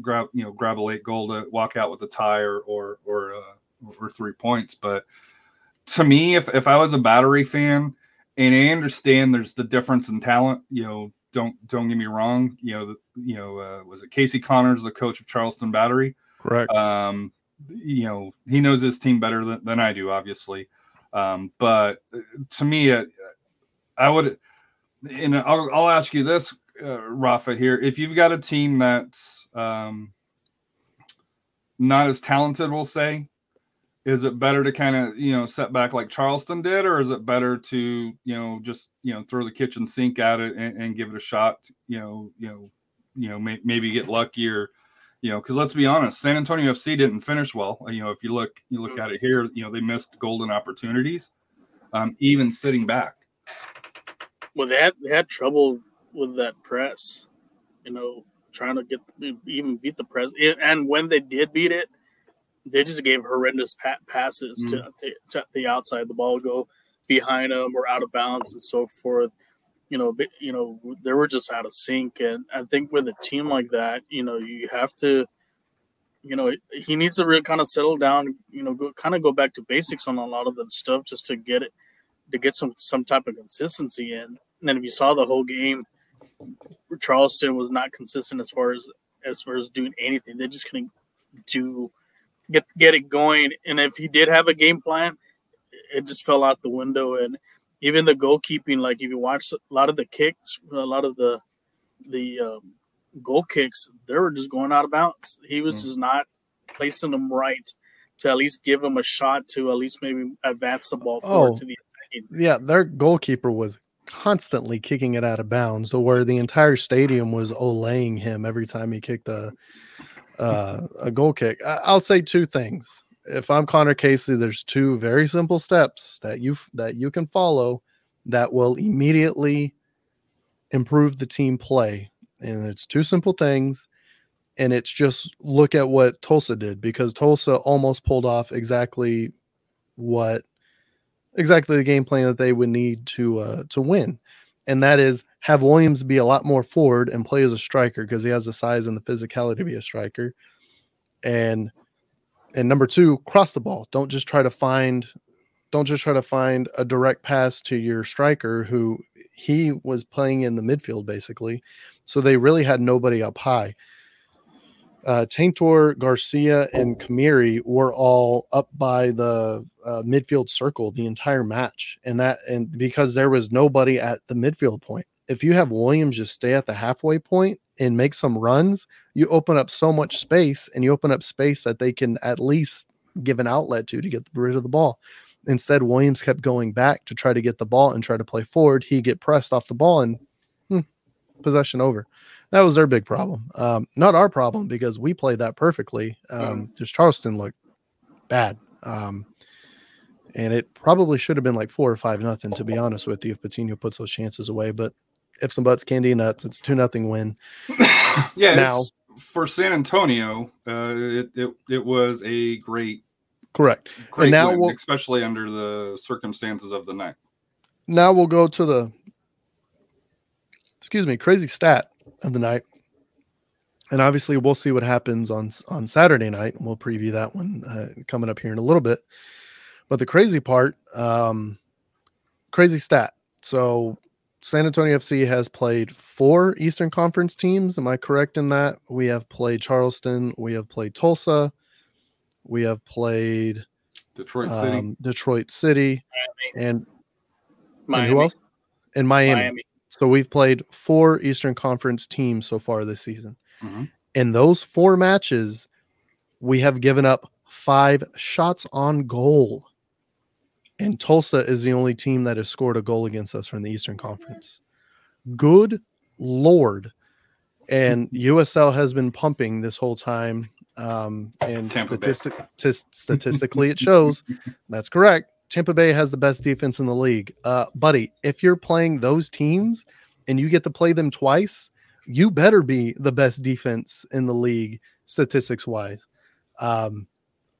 grab, you know, grab a late goal to walk out with a tie or or or uh, or three points. But to me, if if I was a battery fan, and I understand there's the difference in talent, you know, don't don't get me wrong, you know, the, you know, uh, was it Casey Connors, the coach of Charleston Battery? Correct. um you know he knows his team better than, than i do obviously um but uh, to me uh, i would and I'll, I'll ask you this uh, rafa here if you've got a team that's um not as talented we'll say is it better to kind of you know set back like charleston did or is it better to you know just you know throw the kitchen sink at it and, and give it a shot you know you know you know may, maybe get lucky or you know, because let's be honest, San Antonio FC didn't finish well. You know, if you look you look at it here, you know they missed golden opportunities, um, even sitting back. Well, they had they had trouble with that press, you know, trying to get even beat the press. And when they did beat it, they just gave horrendous pa- passes to, mm. the, to the outside. The ball go behind them or out of bounds and so forth. You know, you know, they were just out of sync. And I think with a team like that, you know, you have to, you know, he needs to really kind of settle down. You know, go kind of go back to basics on a lot of that stuff just to get it to get some some type of consistency in. And then if you saw the whole game, Charleston was not consistent as far as as far as doing anything. They just couldn't do get get it going. And if he did have a game plan, it just fell out the window. And even the goalkeeping, like if you watch a lot of the kicks, a lot of the the um, goal kicks, they were just going out of bounds. He was Mm. just not placing them right to at least give him a shot to at least maybe advance the ball forward Oh. to the attacking. Yeah, their goalkeeper was constantly kicking it out of bounds, to where the entire stadium was olaying him every time he kicked a uh, a goal kick. I- I'll say two things. If I'm Conor Casey, there's two very simple steps that you that you can follow that will immediately improve the team play, and it's two simple things. And it's just look at what Tulsa did because Tulsa almost pulled off exactly what exactly the game plan that they would need to uh, to win, and that is have Williams be a lot more forward and play as a striker because he has the size and the physicality to be a striker, and and number two, cross the ball. Don't just try to find don't just try to find a direct pass to your striker who he was playing in the midfield basically, so they really had nobody up high. Uh, Taintor, Garcia, and Khmiri were all up by the uh, midfield circle the entire match, and that and because there was nobody at the midfield point. If you have Williams just stay at the halfway point and make some runs, you open up so much space, and you open up space that they can at least give an outlet to to get rid of the ball. Instead, Williams kept going back to try to get the ball and try to play forward. He get pressed off the ball and possession over. That was their big problem. Um, not our problem because we played that perfectly. Um, Just Charleston looked bad. Um, and it probably should have been like four or five nothing, to be honest with you, if Patino puts those chances away. But if some butts, candy and nuts, it's two nothing win. (coughs) Yeah, Now- it's, for San Antonio, uh, it, it it was a great Correct. great now win, we'll- especially under the circumstances of the night. Now we'll go to the excuse me, crazy stat of the night. And obviously we'll see what happens on on Saturday night. and We'll preview that one uh, coming up here in a little bit. But the crazy part, um, crazy stat. So San Antonio FC has played four Eastern Conference teams. Am I correct in that? We have played Charleston. We have played Tulsa. We have played Detroit City. um, Detroit City, Miami, and, and Miami, who else? And Miami. Miami. So we've played four Eastern Conference teams so far this season. Mhm. In those four matches, we have given up five shots on goal. And Tulsa is the only team that has scored a goal against us from the Eastern Conference. Good Lord. and (laughs) USL has been pumping this whole time. Um, and statistic, tis- (laughs) statistically, it shows that's correct. Tampa Bay has the best defense in the league. Uh, buddy, if you're playing those teams and you get to play them twice, you better be the best defense in the league, statistics wise. Um,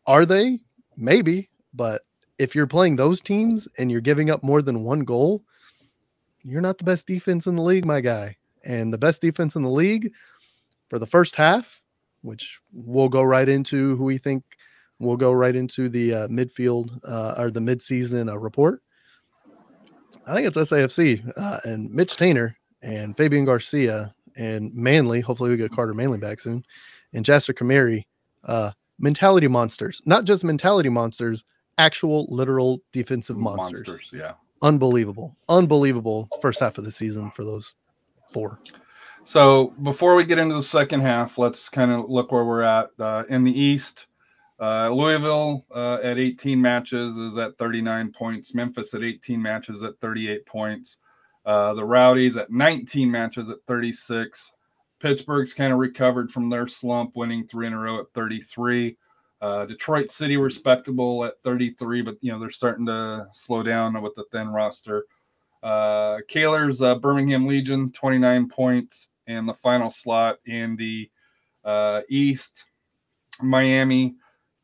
are they? Maybe, but if you're playing those teams and you're giving up more than one goal, you're not the best defense in the league, my guy. And the best defense in the league for the first half, which we'll go right into who we think we'll go right into the uh, midfield uh, or the midseason uh, report. I think it's SAFC uh, and Mitch Taintor and Fabien Garcia and Manley. Hopefully, we get Carter Manley back soon. And Jasper Khmiri, uh, mentality monsters, not just mentality monsters, actual literal defensive monsters. Yeah. Unbelievable, unbelievable first half of the season for those four. So before we get into the second half, let's kind of look where we're at uh, in the East. Uh, Louisville uh, at 18 matches is at 39 points. Memphis at 18 matches at 38 points. Uh, the Rowdies at 19 matches at 36. Pittsburgh's kind of recovered from their slump, winning three in a row at 33. Uh, Detroit City respectable at 33, but you know they're starting to slow down with the thin roster. Uh, Kaler's uh, Birmingham Legion 29 points, and the final slot in the uh, East, Miami,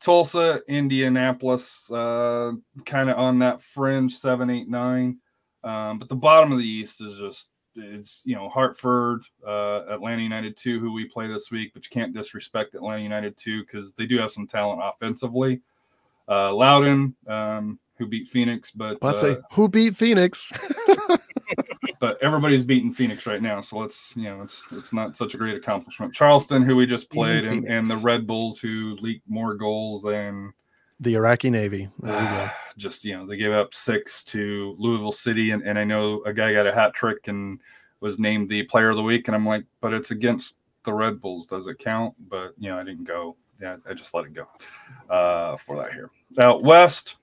Tulsa, Indianapolis, uh, kind of on that fringe seven, eight, nine. Um, but the bottom of the East is just it's you know Hartford, uh, Atlanta United two, who we play this week, but you can't disrespect Atlanta United two because they do have some talent offensively. Uh, Loudoun, um, who beat Phoenix, but Well, I'd uh, say who beat Phoenix? (laughs) but everybody's beating Phoenix right now, so let's you know it's it's not such a great accomplishment. Charleston, who we just played, and, and the Red Bulls, who leaked more goals than the Iraqi Navy. Go. just you know they gave up six to Louisville City, and, and I know a guy got a hat trick and was named the Player of the Week, and I'm like, but it's against the Red Bulls, does it count? But you know I didn't go. Yeah, I just let it go uh, for that here. Out west,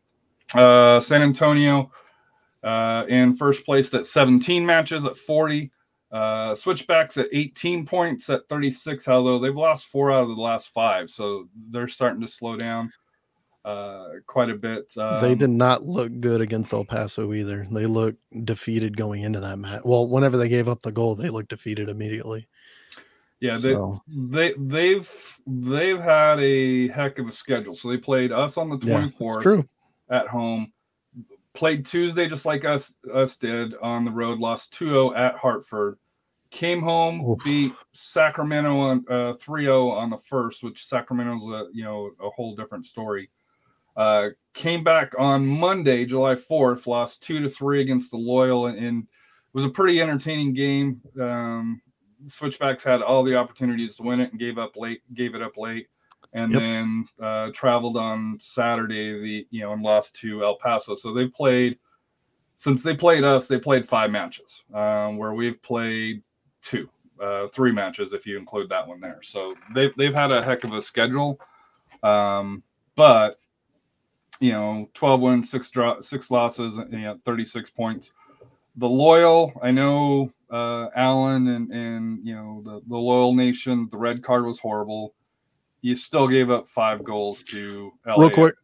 uh, San Antonio uh, in first place at 17 matches at 40. Uh, switchbacks at 18 points at 36, although they've lost four out of the last five, so they're starting to slow down uh, quite a bit. Um, they did not look good against El Paso either. They looked defeated going into that match. Well, whenever they gave up the goal, they looked defeated immediately. Yeah, they, So- they they've they've had a heck of a schedule. So they played us on the Yeah, twenty it's fourth true. at home. Played Tuesday just like us us did on the road. Lost 2-0 at Hartford. Came home, Oof. beat Sacramento on uh, 3-0 on the first, which Sacramento's a you know a whole different story. Uh, came back on Monday, July 4th, lost two to three against the Loyal, and, and it was a pretty entertaining game. Um, Switchbacks had all the opportunities to win it and gave up late, gave it up late, and Yep. then uh, traveled on Saturday, the you know, and lost to El Paso. So they've played since they played us, they played five matches, um, where we've played two, uh, three matches if you include that one there. So they've they've had a heck of a schedule, um, but you know, twelve wins, six draw, six losses, you know, thirty six points. The loyal, I know uh, Allen and and you know the the loyal nation. The red card was horrible. You still gave up five goals to LA. Real quick,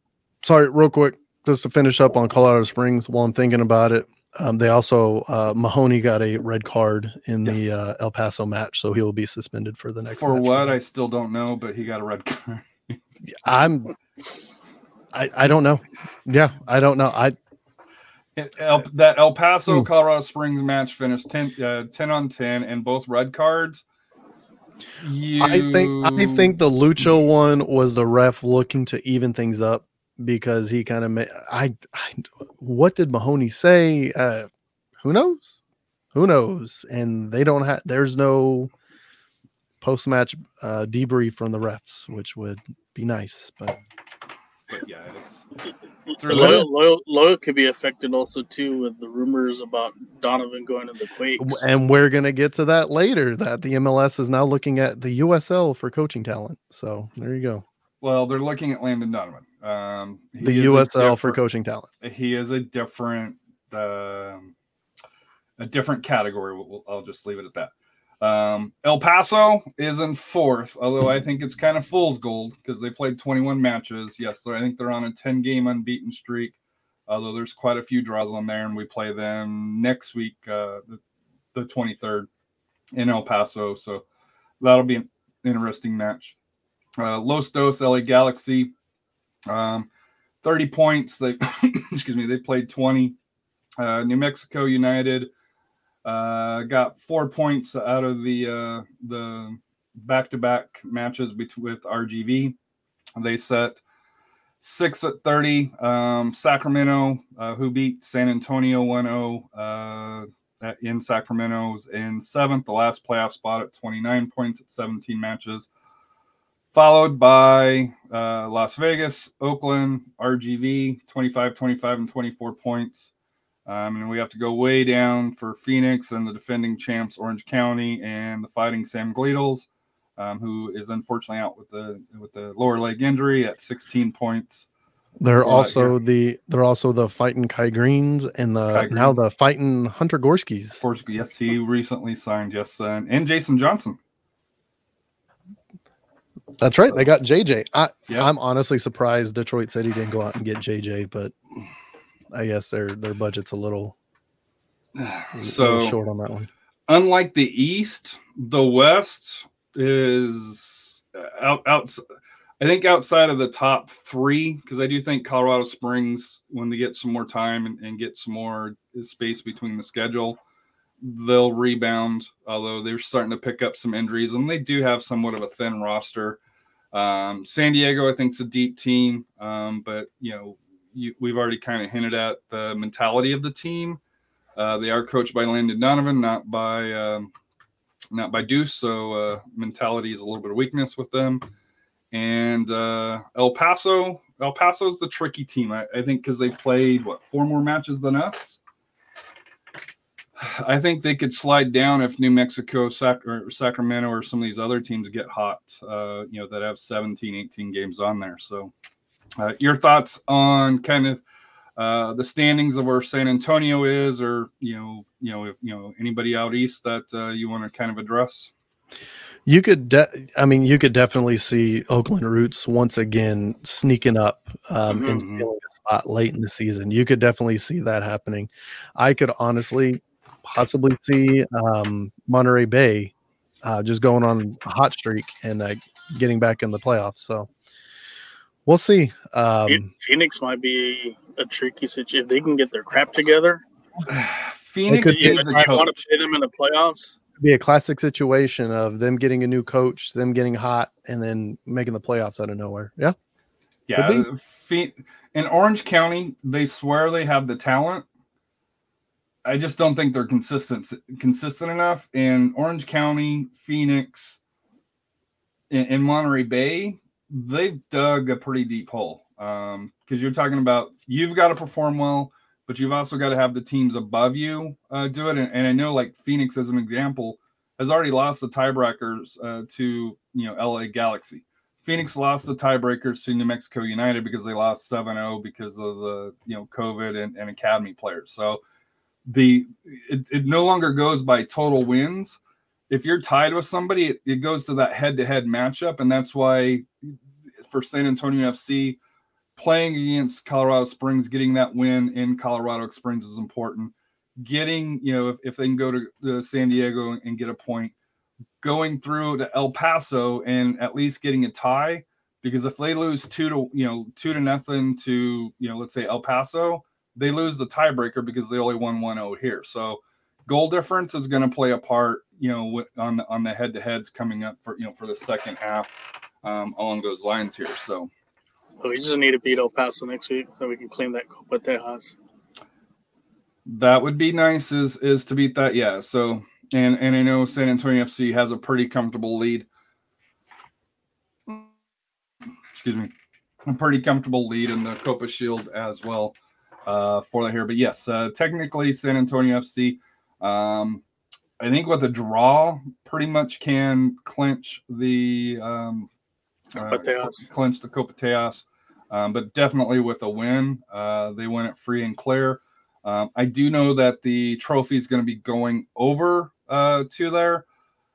sorry, real quick, just to finish up on Colorado Springs while I'm thinking about it. Um, they also uh, Mahoney got a red card in the uh, El Paso match, so he will be suspended for the next. For what I still don't know, but he got a red (laughs) card. I'm, I I don't know. Yeah, I don't know. I El, that El Paso Hmm. Colorado Springs match finished 10, uh, 10 on 10 and both red cards. You, I think I think the Lucho one was the ref looking to even things up because he kind of made. I, I what did Mahoney say? Uh, who knows? Who knows? And they don't have. There's no post match uh, debrief from the refs, which would be nice. But but yeah, it's, it's The really, Loyal, loyal, loyal could be affected also too with the rumors about Donovan going to the Quakes. and we're gonna get to that later. That the MLS is now looking at the USL for coaching talent. So there you go. well, they're looking at Landon Donovan. Um, The USL for coaching talent. He is a different, um, a different category. We'll- I'll just leave it at that. Um, El Paso is in fourth, although I think it's kind of fool's gold because they played 21 matches. Yes, so I think they're on a 10 game unbeaten streak, although there's quite a few draws on there, and we play them next week, uh, the, the 23rd in El Paso. So that'll be an interesting match. Uh, Los Dos LA Galaxy, um, 30 points. They (coughs) excuse me, they played 20. Uh, New Mexico United uh, got four points out of the uh, the back-to-back matches bet- with RGV. They set six at 30. Um, Sacramento, uh, who beat San Antonio 1-0 uh, in Sacramento's in seventh, the last playoff spot at 29 points at 17 matches. Followed by uh, Las Vegas, Oakland, RGV, 25, 25, and 24 points. Um, and we have to go way down for Phoenix and the defending champs Orange County and the Fighting Sam Gleedles, um, who is unfortunately out with the with the lower leg injury at 16 points. They're out also the they're also the fighting Kai Greenes and the Kai now the fighting Hunter Gorskys. Fortunately, yes, he recently signed yes, and, and Jason Johnson. That's right. They got JJ. I Yeah. I'm honestly surprised Detroit City didn't go out and get JJ, but I guess their their budget's a little, a little So short on that one. unlike the East, the West is out out. I think outside of the top three, because I do think Colorado Springs, when they get some more time and, and get some more space between the schedule, they'll rebound. Although they're starting to pick up some injuries, and they do have somewhat of a thin roster. Um, San Diego, I think, is a deep team, um, but you know, you, we've already kind of hinted at the mentality of the team. Uh, they are coached by Landon Donovan, not by um, not by Deuce. So uh, mentality is a little bit of weakness with them. And uh, El Paso, El Paso is the tricky team. I, I think because they played what four more matches than us. I think they could slide down if New Mexico, Sac- or Sacramento, or some of these other teams get hot. Uh, you know that have 17, 18 games on there. So, uh, your thoughts on kind of uh, the standings of where San Antonio is, or you know, you know, if you know anybody out east that uh, you want to kind of address. You could, de- I mean, you could definitely see Oakland Roots once again sneaking up um, and Mhm. stealing a spot late in the season. You could definitely see that happening. I could honestly, possibly see um, Monterey Bay uh, just going on a hot streak and uh, getting back in the playoffs. So we'll see. Um, Phoenix might be a tricky situation if they can get their crap together. (sighs) Phoenix could You is a might want to play them in the playoffs. be a classic situation of them getting a new coach, them getting hot, and then making the playoffs out of nowhere. Yeah. Yeah, Could in Orange County, they swear they have the talent. I just don't think they're consistent consistent enough. In Orange County, Phoenix, in, and Monterey Bay, they've dug a pretty deep hole. Um, because you're talking about you've got to perform well, but you've also got to have the teams above you uh, do it. And, and I know, like Phoenix, as an example, has already lost the tiebreakers uh, to you know LA Galaxy. Phoenix lost the tiebreakers to New Mexico United because they lost 7-0 because of the you know COVID and, and academy players. So the it, it no longer goes by total wins. If you're tied with somebody, it, it goes to that head-to-head matchup, and that's why for San Antonio FC, playing against Colorado Springs, getting that win in Colorado Springs is important. Getting you know if, if they can go to, to San Diego and get a point, going through to El Paso and at least getting a tie because if they lose two to you know two to nothing to you know let's say El Paso, they lose the tiebreaker because they only won 1-0 here. So goal difference is going to play a part you know on the on the head to heads coming up for you know for the second half um, along those lines here. So So we just need to beat El Paso next week so we can claim that Copa Tejas. that would be nice is is to beat that yeah. So and and I know San Antonio FC has a pretty comfortable lead. Excuse me, a pretty comfortable lead in the Copa Shield as well uh, for that here. But yes, uh, technically San Antonio FC. Um, I think with a draw, pretty much can clinch the um, uh, clinch the Copa Tejas. Um, but definitely with a win, uh, they win it free and clear. Um, I do know that the trophy is going to be going over uh, to there.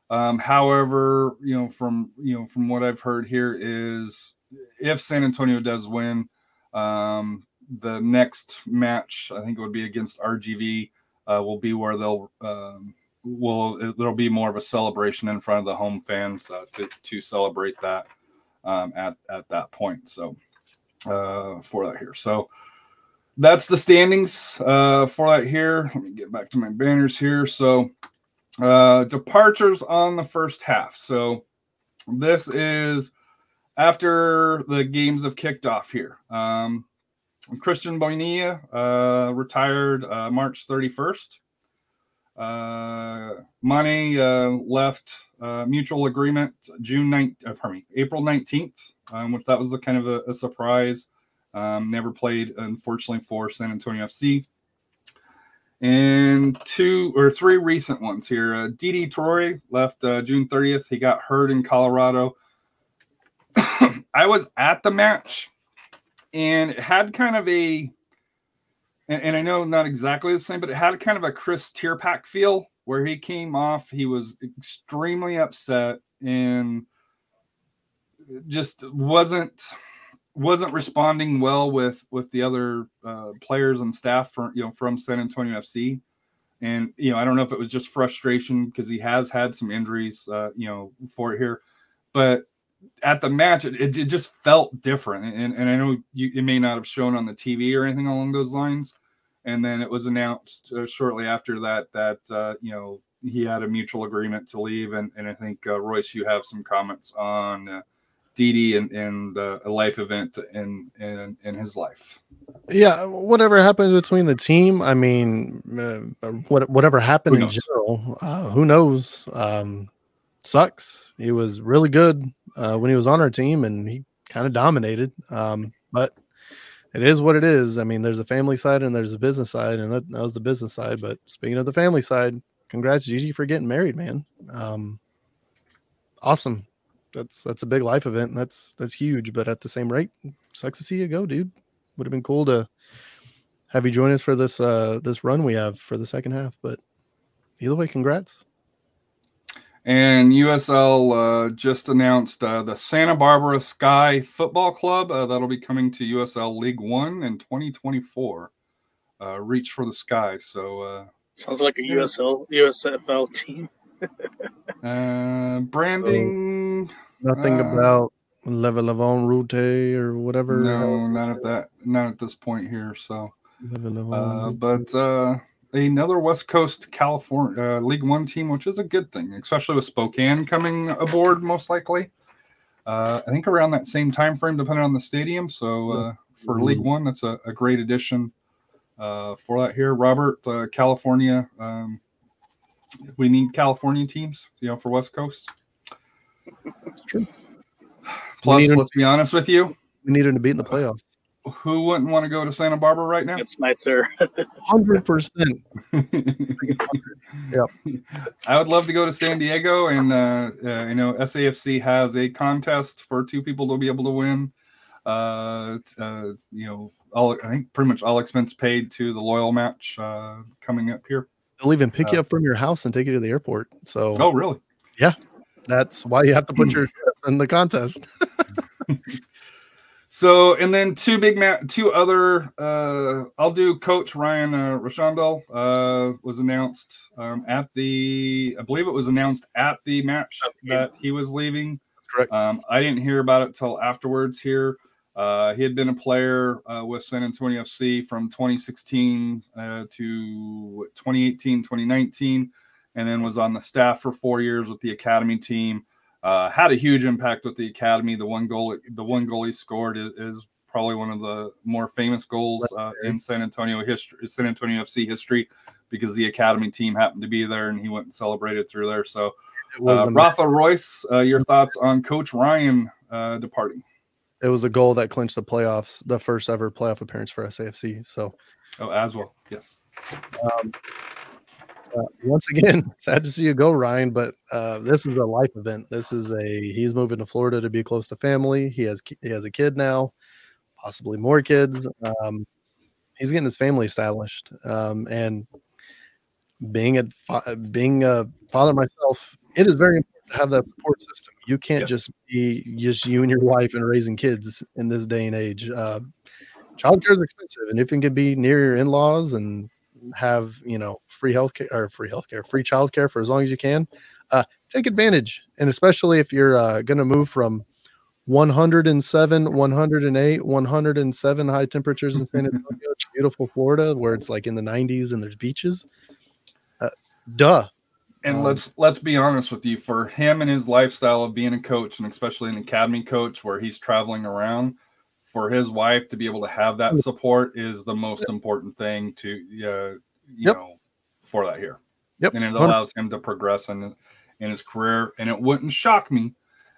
Um, however, you know, from you know, from what I've heard here is if San Antonio does win, um, the next match I think it would be against RGV uh, will be where they'll um, will there'll be more of a celebration in front of the home fans uh, to to celebrate that um, at at that point. So uh, for that here, so that's the standings uh, for that here. Let me get back to my banners here. So uh, departures on the first half. So this is after the games have kicked off here. Um, Christian Bonilla uh, retired uh, March 31st. Uh, Money uh, left uh, mutual agreement June 9th, uh, pardon me, April 19th, um, which that was a kind of a, a surprise. Um, never played, unfortunately, for San Antonio FC. And two or three recent ones here. Uh, Didi Troy left uh, June 30th. He got hurt in Colorado. (coughs) I was at the match and it had kind of a, and, and I know not exactly the same, but it had kind of a Chris Tierpak feel where he came off. He was extremely upset and just wasn't wasn't responding well with with the other uh, players and staff from you know from San Antonio FC. And you know, I don't know if it was just frustration because he has had some injuries, uh, you know, for it here, but at the match, it, it just felt different. And, and I know you, it may not have shown on the TV or anything along those lines. And then it was announced uh, shortly after that that uh, you know he had a mutual agreement to leave. And, and I think uh, Royce, you have some comments on uh, Didi and, and uh, a life event in, in in his life. Yeah, whatever happened between the team, I mean, uh, what whatever happened in general, uh, who knows? Um, sucks. He was really good uh, when he was on our team, and he kind of dominated. Um, but it is what it is. I mean, there's a family side and there's a business side, and that, that was the business side. But speaking of the family side, congrats, Gigi, for getting married, man. Um, awesome. That's that's a big life event. That's that's huge. But at the same rate, sucks to see you go, dude. Would have been cool to have you join us for this uh this run we have for the second half. But either way, congrats. And USL uh, just announced uh, the Santa Barbara Sky Football Club uh, that'll be coming to USL League One in 2024. Uh, reach for the sky. So uh, Sounds like a USL USFL team. uh, branding. Nothing Uh, about level of en route or whatever. No, not at that. Not at this point here. So, Level of uh, but uh, another West Coast California uh, League One team, which is a good thing, especially with Spokane coming aboard, most likely. Uh, I think around that same time frame, depending on the stadium. So uh, for League One, that's a, a great addition uh, for that here. Robert, uh, California. Um, we need California teams, you know, for West Coast. It's true. Plus, let's be honest with you, We need him to beat in the playoffs. Who wouldn't want to go to Santa Barbara right now? It's nice there. (laughs) Hundred percent. Yeah. (laughs) I would love to go to San Diego, and uh, uh, you know, SAFC has a contest for two people to be able to win. Uh, uh, you know, all I think pretty much all expense paid to the loyal match uh, coming up here. They'll even pick you Uh, up from your house and take you to the airport. So Oh, really? Yeah, that's why you have to put (clears throat) your in the contest. (laughs) So, and then two big ma- two other. Uh, I'll do. Coach Ryan uh, Rochandel uh, was announced um, at the. I believe it was announced at the match that he was leaving. Correct. Um, I didn't hear about it till afterwards. Here, uh, he had been a player uh, with San Antonio FC from 2016 uh, to 2018, 2019, and then was on the staff for four years with the academy team. Uh, had a huge impact with the academy. The one goal, the one goal he scored is, is probably one of the more famous goals uh, in San Antonio history, San Antonio FC history, because the academy team happened to be there and he went and celebrated through there. So, uh, the Rafa Royce, uh, your thoughts on Coach Ryan uh, departing? it was a goal that clinched the playoffs, the first ever playoff appearance for SAFC. So Oh, as well, yes. um, uh, once again, (laughs) sad to see you go, Ryan. But uh, this is a life event. This is a he's moving to Florida to be close to family. He has he has a kid now, possibly more kids. Um, he's getting his family established, um, and being a fa- being a father myself, it is very important to have that support system. You can't Yes. just be just you and your wife and raising kids in this day and age. Uh, childcare is expensive, and if you can be near your in-laws and have you know free healthcare or free healthcare, free childcare for as long as you can, uh, take advantage. And especially if you're uh, going to move from 107, 108, 107 high temperatures in San (laughs) Antonio to beautiful Florida, where it's like in the 90s and there's beaches. Uh, duh. And Um, let's let's be honest with you. For him and his lifestyle of being a coach, and especially an academy coach where he's traveling around, for his wife to be able to have that support is the most important thing to uh, you Yep. know for that here. Yep. and it allows him to progress in in his career. And it wouldn't shock me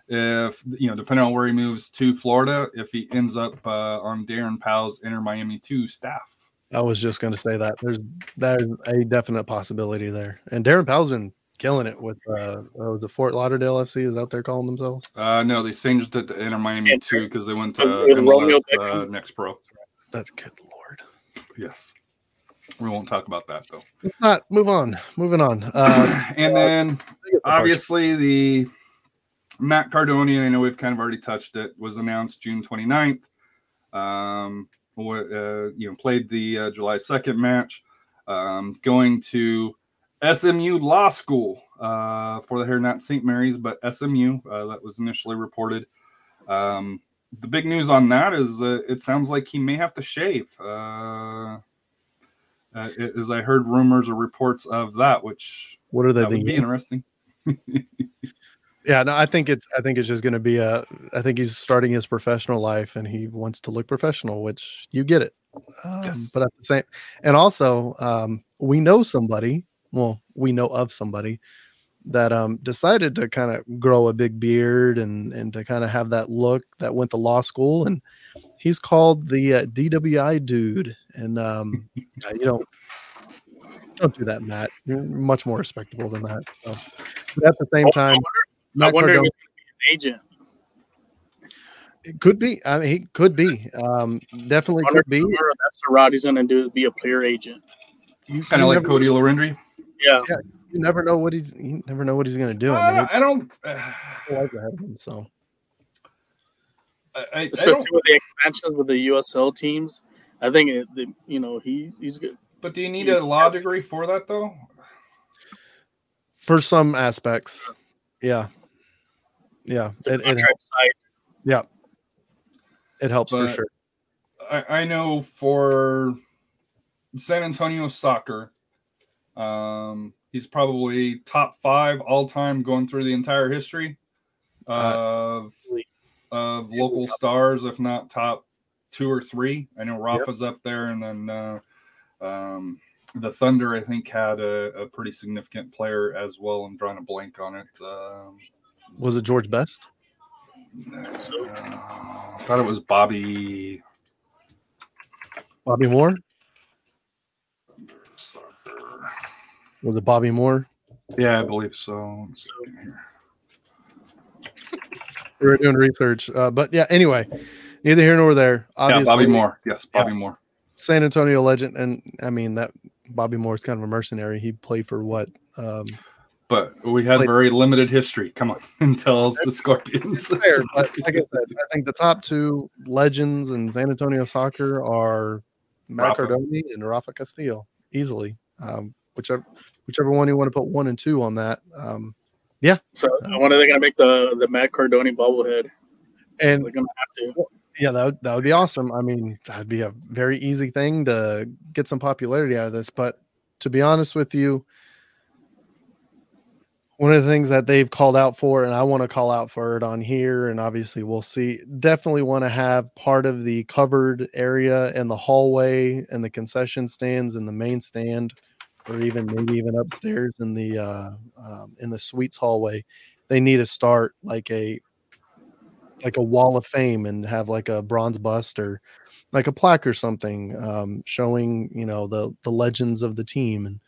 if you know, depending on where he moves to Florida, if he ends up uh, on Darren Powell's Inter Miami two staff. I was just going to say that there's there's a definite possibility there, and Darren Powell's been killing it with uh, what was it Fort Lauderdale FC is out there calling themselves. Uh, no, they changed it to Inter Miami And- two because they went to and Romeo MLS, uh, next pro. That's good lord. Yes, we won't talk about that though. Let's not move on. Moving on. Uh, (clears throat) and then obviously the Matt Cardone, I know we've kind of already touched it, was announced June 29th. Um, wa- uh, you know, played the uh, July 2nd match, um, going to SMU Law School uh, for the hair, not St. Mary's, but SMU. Uh, that was initially reported. Um, the big news on that is uh, it sounds like he may have to shave. Uh, uh, as I heard rumors or reports of that, which what are they that would be interesting. (laughs) Yeah, no, I think it's I think it's just going to be a. I think he's starting his professional life and he wants to look professional, which you get it. Um, Yes. But at the same, and also um, we know somebody. Well, we know of somebody that um decided to kind of grow a big beard and and to kind of have that look that went to law school and he's called the uh, DWI dude and um yeah, you don't don't do that Matt you're much more respectable than that so. but at the same I time wonder, I Matt wonder if Cardone- he's an agent. It could be. I mean, he could be. Um, definitely Wonder could be. that's the route he's gonna do. Be a player agent. You, Kind of like Cody Lorindry. Yeah, You never know what he's. You never know what he's going to do. I mean, I, (sighs) I don't. Uh, he life ahead of him, so I, I, I especially don't. with the expansions with the USL teams. I think it, the, you know he he's good. But do you need a law degree for that though? for some aspects, yeah, yeah, The it, it, contract side. yeah, it helps for sure. I, I know for San Antonio soccer, um, he's probably top five all time going through the entire history of of local stars, if not top two or three. I know Rafa's up there, and then uh, um, the Thunder, I think, had a, a pretty significant player as well. I'm drawing a blank on it. Um, Was it George Best? So- uh, I thought it was Bobby. Bobby Moore? Was it Bobby Moore? Yeah, I believe so. Let's see here. We were doing research, uh, but yeah. Anyway, neither here nor there. Yeah, Bobby Moore. Yes, Bobby Moore. San Antonio legend, and I mean that Bobby Moore is kind of a mercenary. He played for what? Um, But we had very limited history. Come on, (laughs) and tell us the Scorpions. fair, but like I said, I think the top two legends in San Antonio soccer are Matt. Cardone and Rafa Castillo, easily. Um, whichever whichever one you want to put one and two on that. Um, yeah. So when are they gonna make the the Matt Cardone bobblehead? and They're gonna have to. yeah, that would, that would be awesome. I mean, that'd be a very easy thing to get some popularity out of this. But to be honest with you, one of the things that they've called out for, and I want to call out for it on here, and obviously we'll see, definitely want to have part of the covered area and the hallway and the concession stands and the main stand, or even maybe even upstairs in the uh, um, in the suites hallway. They need to start like a like a wall of fame and have like a bronze bust or like a plaque or something um, showing you know the the legends of the team and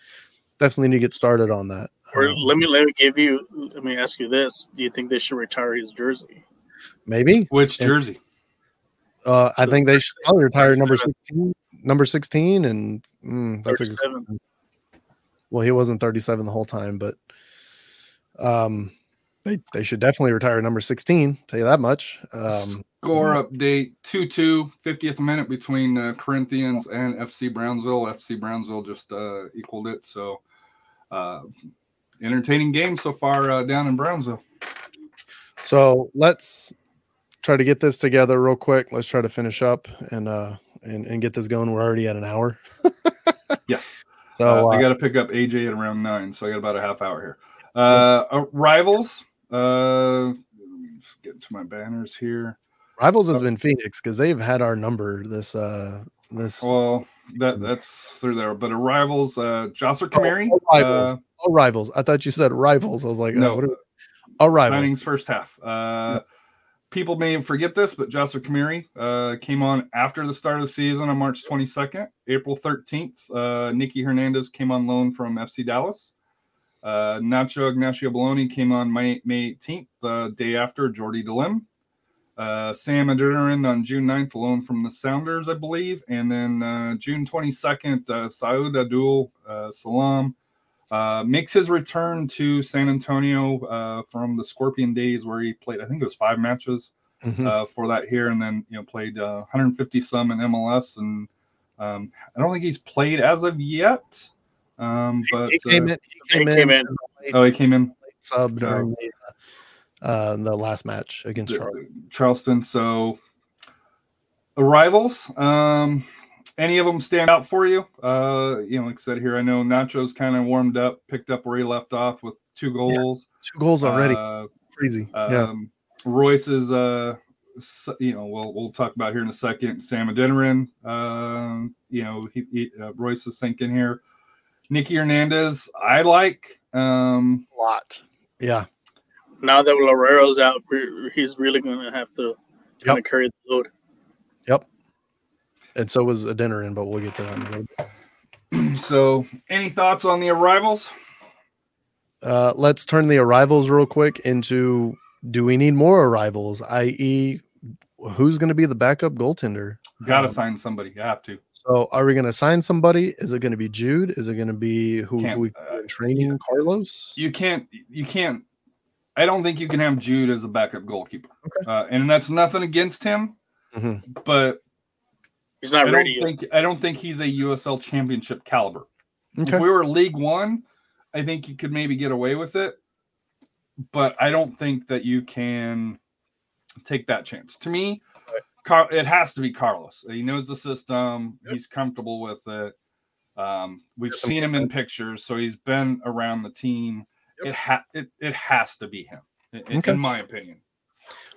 definitely need to get started on that Or Um, let me let me give you. Let me ask you this: Do you think they should retire his jersey? maybe Which And- jersey? uh, i think they should probably retire number 16 number 16 and mm, that's a, Thirty-seven. Well he wasn't 37 the whole time but Um, they they should definitely retire number 16. Tell you that much. Um, Score update 2 2, 50th minute between uh, Corinthians and FC Brownsville. FC Brownsville just uh, equaled it. So, uh, entertaining game so far uh, down in Brownsville. so let's try to get this together real quick. Let's try to finish up and uh and, and get this going. We're already at an hour. (laughs) Yes. So Uh, I uh, got to pick up AJ at around nine, so I got about a half hour here. Uh, uh, rivals. Uh, let me get to my banners here. rivals has been Phoenix because they've had our number this uh this Well, that that's through there, but rivals. Uh, Jasser Khmiri. oh, rivals. Uh, all rivals. I thought you said rivals. I was like, no, no, what are, rivals. signings first half. Uh, People may forget this, but Jasser Khmiri uh, came on after the start of the season on March 22nd. April 13th, uh, Nicky Hernandez came on loan from FC Dallas. Uh, Nacho Ignacio Bologna came on May, May 18th, the day after Jordi Delem. Uh, Sam Adeniran on June 9th, loan from the Sounders, I believe. And then uh, June 22nd, uh, Saad Abdul uh, Salaam uh, makes his return to San Antonio uh, from the Scorpion days where he played, I think it was five matches Mhm. uh, for that here, and then you know played uh, 150 some in MLS, and um, I don't think he's played as of yet. Um, but he came uh, in. He He came, came in. in. oh, he came in Sub So- during the, uh, uh, the last match against the- Charlie. Charleston. So arrivals, um, any of them stand out for you? Uh, you know, like I said here, I know Nacho's kind of warmed up, picked up where he left off with two goals Two goals already. Uh, Crazy. yeah. Um, Royce is, uh, you know, we'll we'll talk about here in a second. Sam Adeniran, um, you know, he, he uh, Royce is thinking here. Nicky Hernandez, I like. Um, A lot. Yeah. Now that Loera's out, he's really going to have to kind of carry the load. And so was Adeniran, but we'll get to that in a bit. (clears throat) so, any thoughts on the arrivals? Uh, let's turn the arrivals real quick into do we need more arrivals, i.e., who's going to be the backup goaltender? Got to Um, sign somebody. You have to. So are we going to sign somebody? Is it going to be Jude? Is it going to be who Can't, we uh, training Carlos? You can't. You can't. I don't think you can have Jude as a backup goalkeeper. Uh, and that's nothing against him, Mhm. but He's not I ready don't think I don't think he's a USL championship caliber. Okay. If we were League One, I think you could maybe get away with it, but I don't think that you can take that chance. To me, Car- it has to be Carlos. He knows the system. Yep. He's comfortable with it. Um, we've There's seen him in pictures, so he's been around the team. Yep. It ha- it, it has to be him, in, Okay. in my opinion.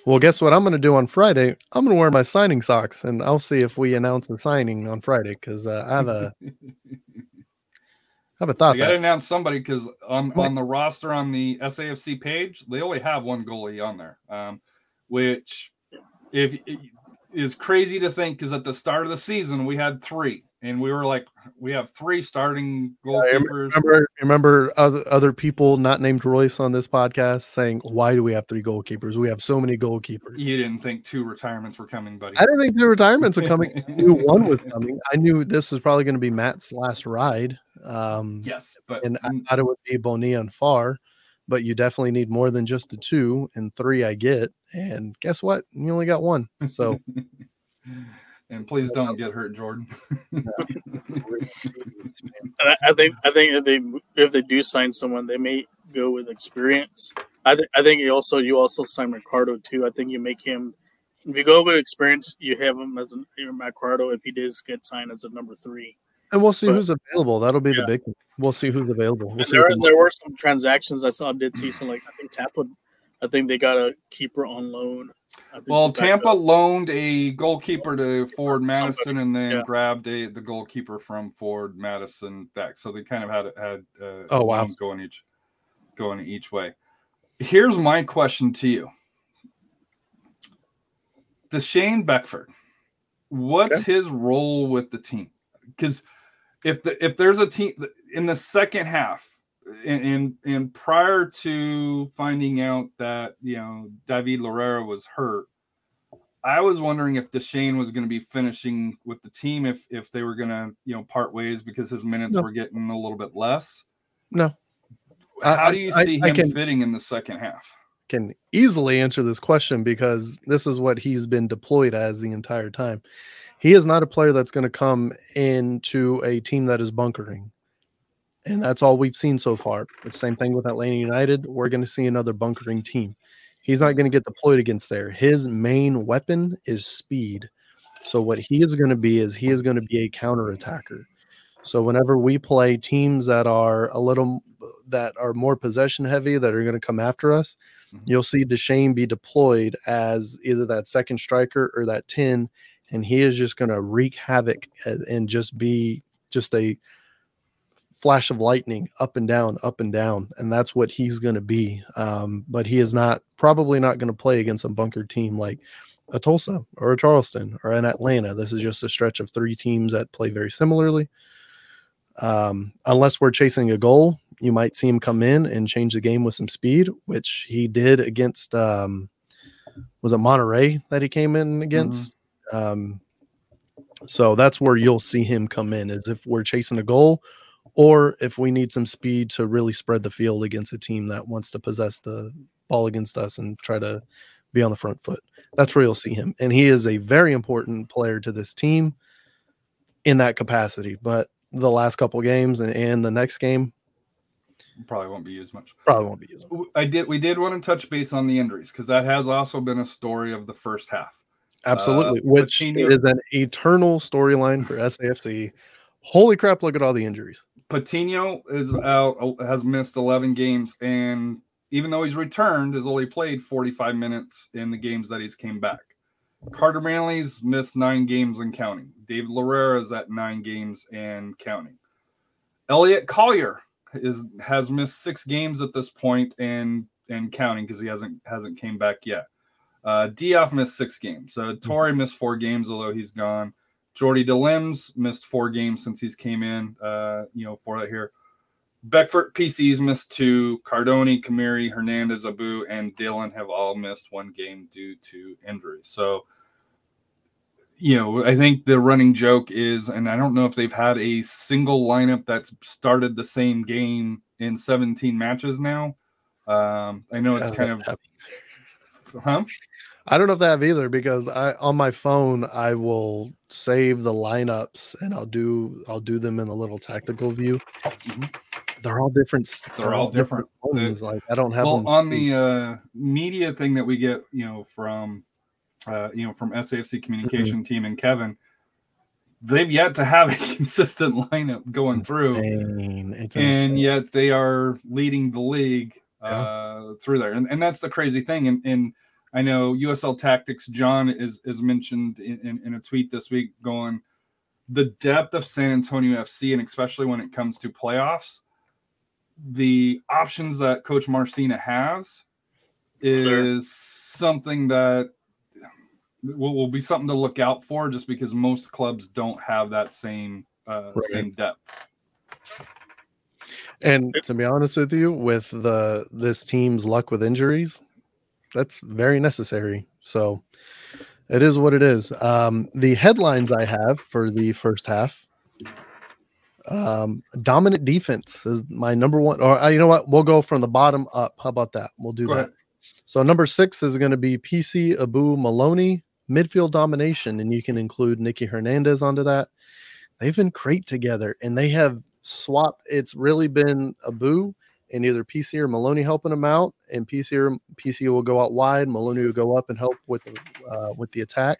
Well, guess what I'm going to do on Friday? I'm going to wear my signing socks, and I'll see if we announce a signing on Friday because uh, I have a I have a thought got to announce somebody because on. on the roster on the SAFC page, they only have one goalie on there, um, which if is crazy to think because at the start of the season we had three, and we were like, we have three starting I goalkeepers. remember remember other other people not named Royce on this podcast saying, "Why do we have three goalkeepers? We have so many goalkeepers." You didn't think two retirements were coming, buddy. I didn't think two retirements were coming. I knew one was (laughs) coming. I knew this was probably going to be Matt's last ride. Um, yes, but and I thought it would be Bonilla and Far, but you definitely need more than just the two and three. I get, and guess what? You only got one. So (laughs) and please don't get hurt, Jordan. (laughs) And I, I think I think if they if they do sign someone, they may go with experience. I th- I think you also you also sign Ricardo too. I think you make him if you go with experience, you have him as a your Ricardo if he does get signed as a number three. and we'll see But- who's available. That'll be Yeah. the big. Thing. We'll see who's available. We'll see there who- there were some transactions I saw. Did see some like I think Tampa. I think they got a keeper on loan. I think Well, Tampa up. loaned a goalkeeper to Forward Madison, and then yeah. grabbed a the goalkeeper from Forward Madison back. So they kind of had had uh, Oh, wow. going each going each way. Here's my question to you: Shane Beckford, what's his role with the team? Because if the if there's a team in the second half, and, and and prior to finding out that you know David Loera was hurt, I was wondering if Deshane was going to be finishing with the team if if they were going to you know part ways because his minutes No. were getting a little bit less. No. I- How do you see I him can- fitting in the second half? can easily answer this question because this is what he's been deployed as the entire time. He is not a player that's going to come into a team that is bunkering. And that's all we've seen so far. The same thing with Atlanta United. We're going to see another bunkering team. He's not going to get deployed against there. His main weapon is speed. So what he is going to be is he is going to be a counter attacker. So whenever we play teams that are a little that are more possession heavy that are going to come after us, Mhm. you'll see Deshane be deployed as either that second striker or that 10 and he is just going to wreak havoc and just be just a flash of lightning up and down up and down and that's what he's going to be. Um, but he is not probably not going to play against a bunker team like a Tulsa or a Charleston or an Atlanta. This is just a stretch of three teams that play very similarly. Um, unless we're chasing a goal you might see him come in and change the game with some speed which he did against um, was it Monterey that he came in against? Um, so that's where you'll see him come in is if we're chasing a goal or if we need some speed to really spread the field against a team that wants to possess the ball against us and try to be on the front foot. That's where you'll see him. And he is a very important player to this team in that capacity. But the last couple games and, and the next game Probably won't be used much. probably won't be used. I did. We did want to touch base on the injuries because that has also been a story of the first half. Absolutely. Uh, which Coutinho- is an eternal storyline for SAFC. Holy crap, look at all the injuries. Patino is out, has missed 11 games, and even though he's returned, has only played 45 minutes in the games that he's came back. Carter Manley's missed nine games and counting. David Loera is at nine games and counting. Elliot Collier is has missed six games at this point and and counting because he hasn't hasn't came back yet. Uh, missed six games. Uh, Torrey missed four games, although he's gone. Jordy Delem's missed four games since he's came in. Uh, you know, for that here. Beckford PC's missed two. Cardone, Khmiri, Hernandez, Abu, and Dhillon have all missed one game due to injuries. So, you know, I think the running joke is, and I don't know if they've had a single lineup that's started the same game in 17 matches now. Um, I know it's kind of, huh? I don't know if they have either because I on my phone I will save the lineups and I'll do I'll do them in a little tactical view. Mhm. They're all different. s- They're all different. Like I don't have well them on the uh, media thing that we get you know from uh, you know from SAFC communication team and Kevin they've yet to have a (laughs) consistent lineup going through Insane. It's insane. and yet they are leading the league Yeah. uh, through there and, and that's the crazy thing and, and I know USL Tactics John is is mentioned in, in, in a tweet this week going the depth of San Antonio FC and especially when it comes to playoffs the options that Coach Marcina has Sure. is something that will, will be something to look out for just because most clubs don't have that same uh, Right. same depth. And to be honest with you, with the this team's luck with injuries, that's very necessary. So it is what it is. Um, the headlines I have for the first half. Um, dominant defense is my number one. Or uh, you know what? We'll go from the bottom up. How about that? We'll do Go that. ahead. So number six is going to be PC Abu Maloney midfield domination, and you can include Nicky Hernandez onto that. They've been great together, and they have swapped. It's really been Abu and either PC or Maloney helping him out, and PC or PC will go out wide. Maloney will go up and help with uh, with the attack.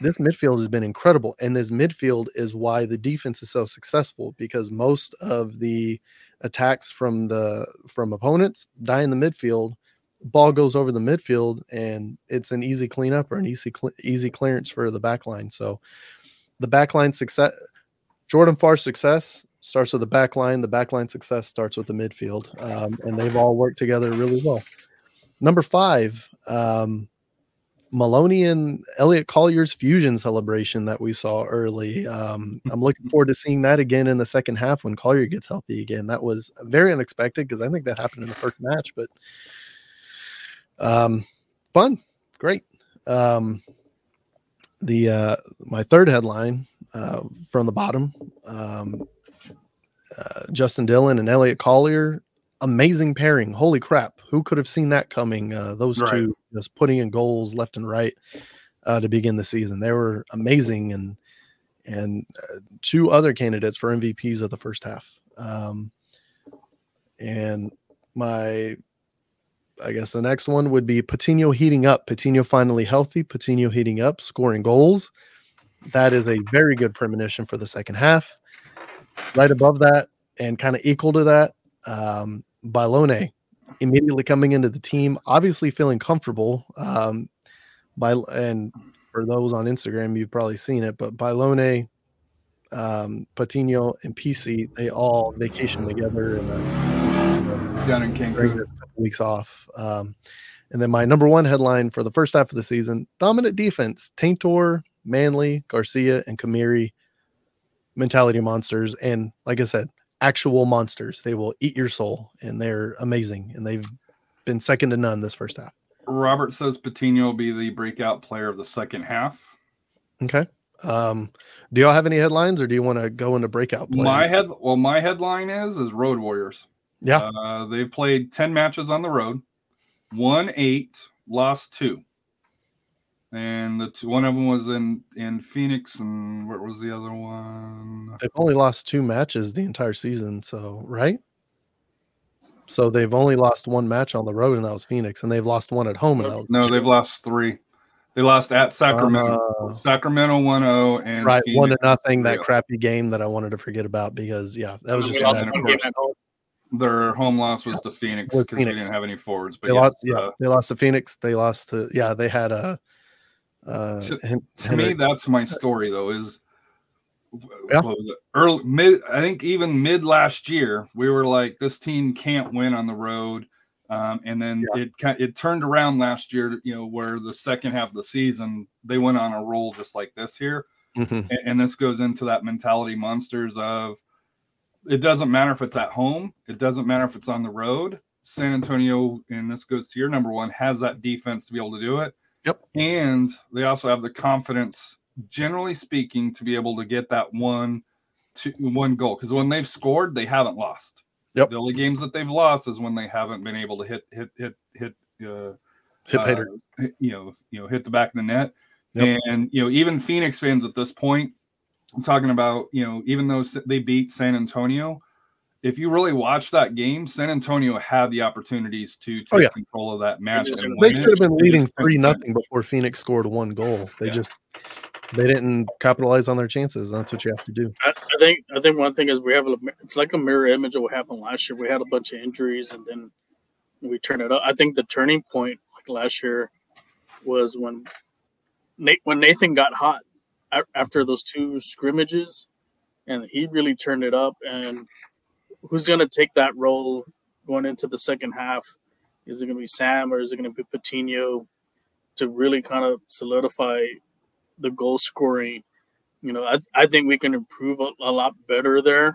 This midfield has been incredible, and this midfield is why the defense is so successful because most of the attacks from the from opponents die in the midfield. Ball goes over the midfield, and it's an easy cleanup or an easy cle easy clearance for the back line. So, the back line success, Jordan Farr's success starts with the back line. The back line success starts with the midfield, um, and they've all worked together really well. Number five, um, Maloney and Elliot Collier's fusion celebration that we saw early. Um, I'm looking forward to seeing that again in the second half when Collier gets healthy again. That was very unexpected because I think that happened in the first match, but um, fun, great. Um, the uh, my third headline uh, from the bottom, um, uh, Justin Dhillon and Elliot Collier amazing pairing. Holy crap! Who could have seen that coming? Uh, those Right. two just putting in goals left and right uh, to begin the season. They were amazing, and and uh, two other candidates for MVPs of the first half. Um, and my, I guess the next one would be Patino heating up. Patino finally healthy. Patino heating up, scoring goals. That is a very good premonition for the second half. Right above that, and kind of equal to that, um, Balone immediately coming into the team, obviously feeling comfortable. Um, by and for those on Instagram, you've probably seen it, but Balone, um, Patino, and PC, they all vacation together and uh, Down in Cancun. this couple weeks off. Um, and then my number one headline for the first half of the season: dominant defense. Taintor, Manley, Garcia, and Khmiri, mentality monsters, and like I said, actual monsters. They will eat your soul, and they're amazing. And they've been second to none this first half. Robert says Patino will be the breakout player of the second half. Okay. Um, do y'all have any headlines, or do you want to go into breakout play? My head, well, my headline is is Road Warriors. yeah, Uh, they've played ten matches on the road, won eight, lost two, and the two, one of them was in in Phoenix, and what was the other one? they've only lost two matches the entire season. So right. So they've only lost one match on the road, and that was Phoenix, and they've lost one at home, and that was No, they've lost three. They lost at Sacramento. Uh, Sacramento 1-0 and right one to nothing. That 3-0. crappy game that I wanted to forget about because yeah, that was just lost. Their home loss was the Phoenix because they didn't have any forwards. But they yes, lost. Yeah, uh, they lost to Phoenix. They lost to yeah. They had a. Uh, To- Hen- to me, that's my story though. Is Yeah. what was it? Early mid? I think even mid last year, we were like, this team can't win on the road. Um, and then it it turned around last year, you know, where the second half of the season they went on a roll just like this here. Mhm. and, and this goes into that mentality monsters of it doesn't matter if it's at home it doesn't matter if it's on the road san antonio and this goes to your number one has that defense to be able to do it Yep. and they also have the confidence generally speaking to be able to get that one two one goal because when they've scored they haven't lost Yep. the only games that they've lost is when they haven't been able to hit hit hit hit uh, hit uh, you know, you know, hit the back of the net. Yep. And you know, even Phoenix fans at this point, I'm talking about, you know, even though they beat San Antonio, if you really watch that game, San Antonio had the opportunities to oh, take Oh, yeah. control of that match. just- They should have been leading three nothing before Phoenix scored one goal. They Yeah. just they didn't capitalize on their chances. That's what you have to do. I, I think I think one thing is we have a it's like a mirror image of what happened last year. We had a bunch of injuries and then we turned it up. I think the turning point like last year was when Nate when Nathan got hot after those two scrimmages, and he really turned it up. And who's going to take that role going into the second half? Is it going to be Sam or is it going to be Patino to really kind of solidify the goal scoring? You know, I, I think we can improve a, a lot better there.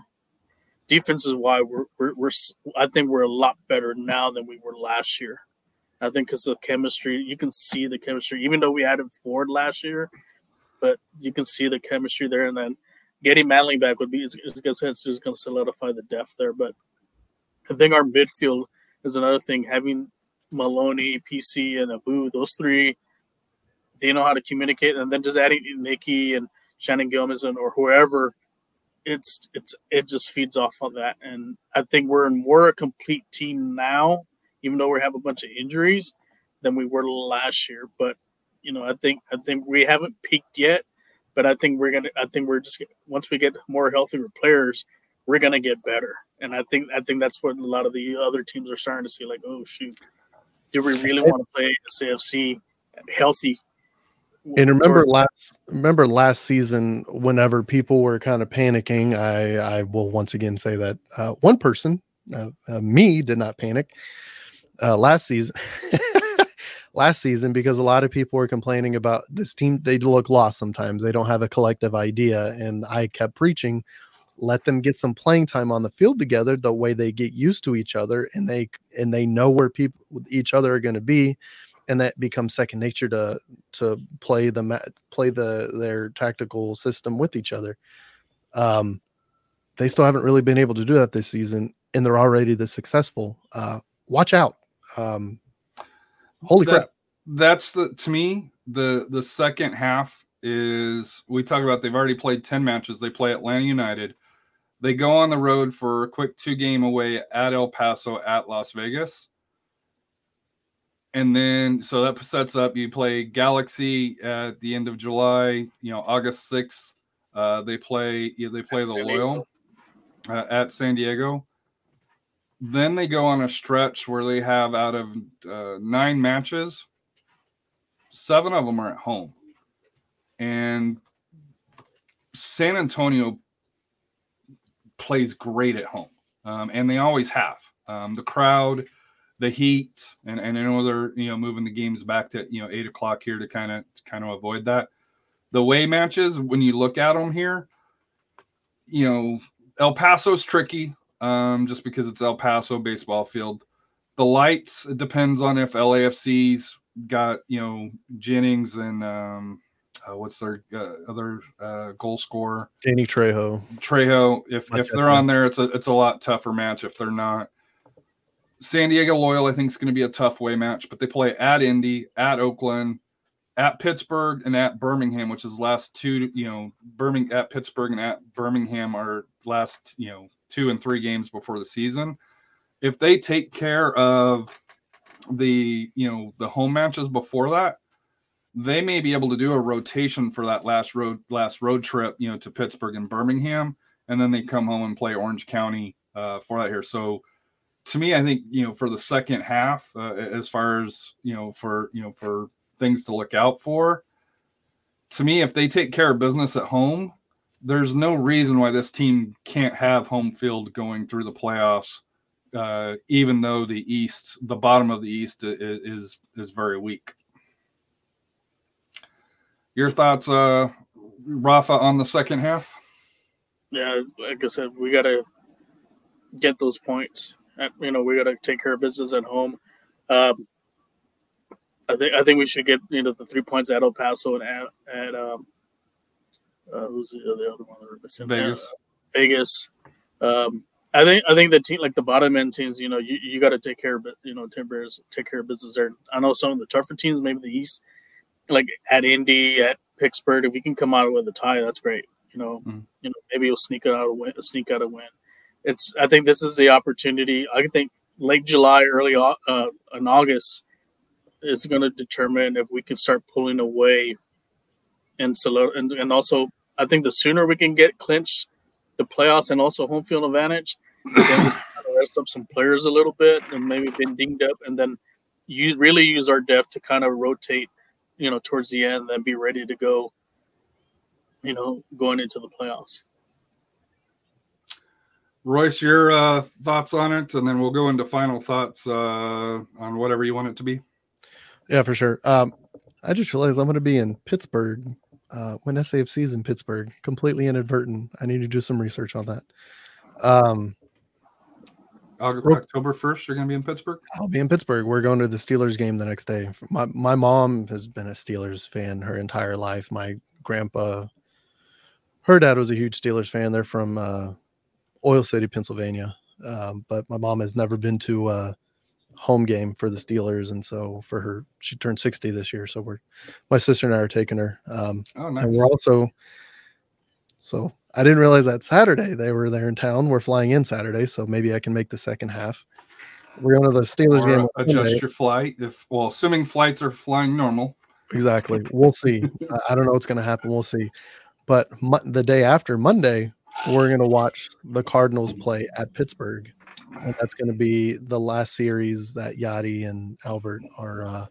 Defense is why we're, we're, we're I think we're a lot better now than we were last year. I think because the chemistry, you can see the chemistry, even though we added Ford last year, but you can see the chemistry there. And then getting Manley back would be, it's, it's, it's just going to solidify the depth there. But I think our midfield is another thing. Having Maloney, PC, and Abu, those three, they know how to communicate. And then just adding Nikki and Shannon Gomez or whoever, it's it's it just feeds off on that. And I think we're in more a complete team now, even though we have a bunch of injuries, than we were last year. But you know, I think I think we haven't peaked yet. But I think we're gonna. I think we're just once we get more healthier players, we're gonna get better. And I think I think that's what a lot of the other teams are starting to see. Like, oh shoot, do we really want to play the CFC healthy? And remember last remember last season, whenever people were kind of panicking, I I will once again say that uh, one person, uh, uh, me, did not panic uh, last season. (laughs) last season because a lot of people were complaining about this team they look lost sometimes they don't have a collective idea and i kept preaching let them get some playing time on the field together the way they get used to each other and they and they know where people each other are going to be and that becomes second nature to to play the play the their tactical system with each other um they still haven't really been able to do that this season and they're already this successful. Uh, watch out. Um, holy That- crap. That's the to me the the second half is we talk about they've already played 10 matches. They play Atlanta United. They go on the road for a quick two game away at El Paso at Las Vegas. And then so that sets up you play Galaxy at the end of July, you know, August 6th. Uh, they play yeah, they play At the San Loyal uh, at San Diego. Then they go on a stretch where they have out of uh, nine matches, seven of them are at home. And San Antonio plays great at home, um, and they always have. Um, the crowd, the heat, and, and I know they're you know moving the games back to you know eight o'clock here to kind of kind of avoid that. The way matches, when you look at them here, you know El Paso's tricky, um, just because it's El Paso baseball field. The lights it depends on if LAFC's got you know Jennings and um, uh, what's their uh, other uh, goal scorer Danny Trejo. Trejo. If if they're on there, it's a it's a lot tougher match. If they're not, San Diego Loyal, I think is going to be a tough way match. But they play at Indy, at Oakland, at Pittsburgh, and at Birmingham, which is last two. You know, Birmingham at Pittsburgh and at Birmingham are last you know two and three games before the season. If they take care of the you know the home matches before that they may be able to do a rotation for that last road last road trip, you know, to Pittsburgh and Birmingham, and then they come home and play Orange County uh, for that here. So, to me, I think you know for the second half, uh, as far as you know for you know for things to look out for, to me, if they take care of business at home, there's no reason why this team can't have home field going through the playoffs. Uh, even though the East, the bottom of the East, i- i- is is very weak. Your thoughts, uh, Rafa, on the second half? yeah, like I said, we got to get those points. You know, we got to take care of business at home. Um, I think I think we should get you know the three points at El Paso and at, at um, uh, who's the, the other one? that we're missing? Vegas. Uh, Vegas. Um, I think I think the team like the bottom end teams, you know, you, you got to take care of it. You know, care, take care of business there. I know some of the tougher teams, maybe the East, like at Indy, at Pittsburgh. If we can come out with a tie, that's great. You know, Mm. you know, maybe you'll sneak out a win, sneak out a win. It's. I think this is the opportunity. I think late July, early uh, in August is going to determine if we can start pulling away. And and, and also, I think the sooner we can get clinched the playoffs and also home field advantage, then we can kind of rest up some players a little bit and maybe been dinged up, and then use really use our depth to kind of rotate, you know, towards the end, then be ready to go. You know, going into the playoffs. Royce, your uh, thoughts on it, and then we'll go into final thoughts uh, on whatever you want it to be. Yeah, for sure. Um, I just realized I'm going to be in Pittsburgh uh, when SAFC is in Pittsburgh. Completely inadvertent. I need to do some research on that. Um, October first, you're going to be in Pittsburgh. I'll be in Pittsburgh. We're going to the Steelers game the next day. My my mom has been a Steelers fan her entire life. My grandpa, her dad was a huge Steelers fan. They're from uh, Oil City, Pennsylvania. Um, but my mom has never been to a home game for the Steelers, and so for her, she turned 60 this year. So we're my sister and I are taking her. Um, Oh, nice. and we're also so I didn't realize that Saturday they were there in town. We're flying in Saturday, so maybe I can make the second half. We're going to the Steelers Or game. adjust Sunday. your flight if well, assuming flights are flying normal. Exactly. We'll see. I- I don't know what's going to happen. We'll see. But mo- the day after Monday, we're going to watch the Cardinals play at Pittsburgh, and that's going to be the last series that Yadi and Albert are. Uh,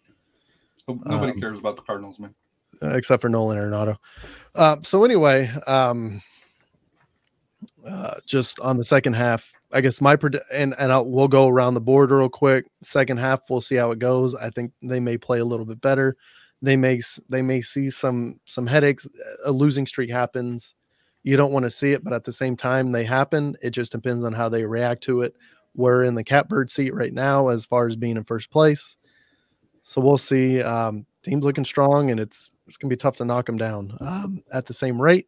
Nobody Um, cares about the Cardinals, man. except for Nolan Arenado. Uh, so anyway, um, uh, just on the second half, I guess my pred- and and I'll, we'll go around the board real quick. Second half, we'll see how it goes. I think they may play a little bit better. They may they may see some some headaches. A losing streak happens. You don't want to see it, but at the same time, they happen. It just depends on how they react to it. We're in the catbird seat right now as far as being in first place. So we'll see. Um, team's looking strong, and it's it's gonna be tough to knock them down. Um, at the same rate,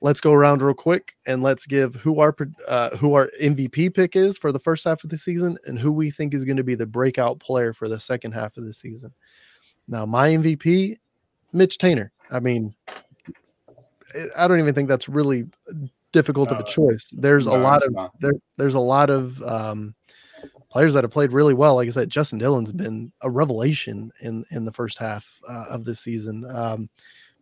let's go around real quick and let's give who our uh, who our MVP pick is for the first half of the season and who we think is going to be the breakout player for the second half of the season. Now, my MVP, Mitch Taintor. I mean, I don't even think that's really difficult of a choice. There's a lot of there, there's a lot of um, players that have played really well. Like I said, Justin Dhillon's been a revelation in in the first half uh, of this season. Um,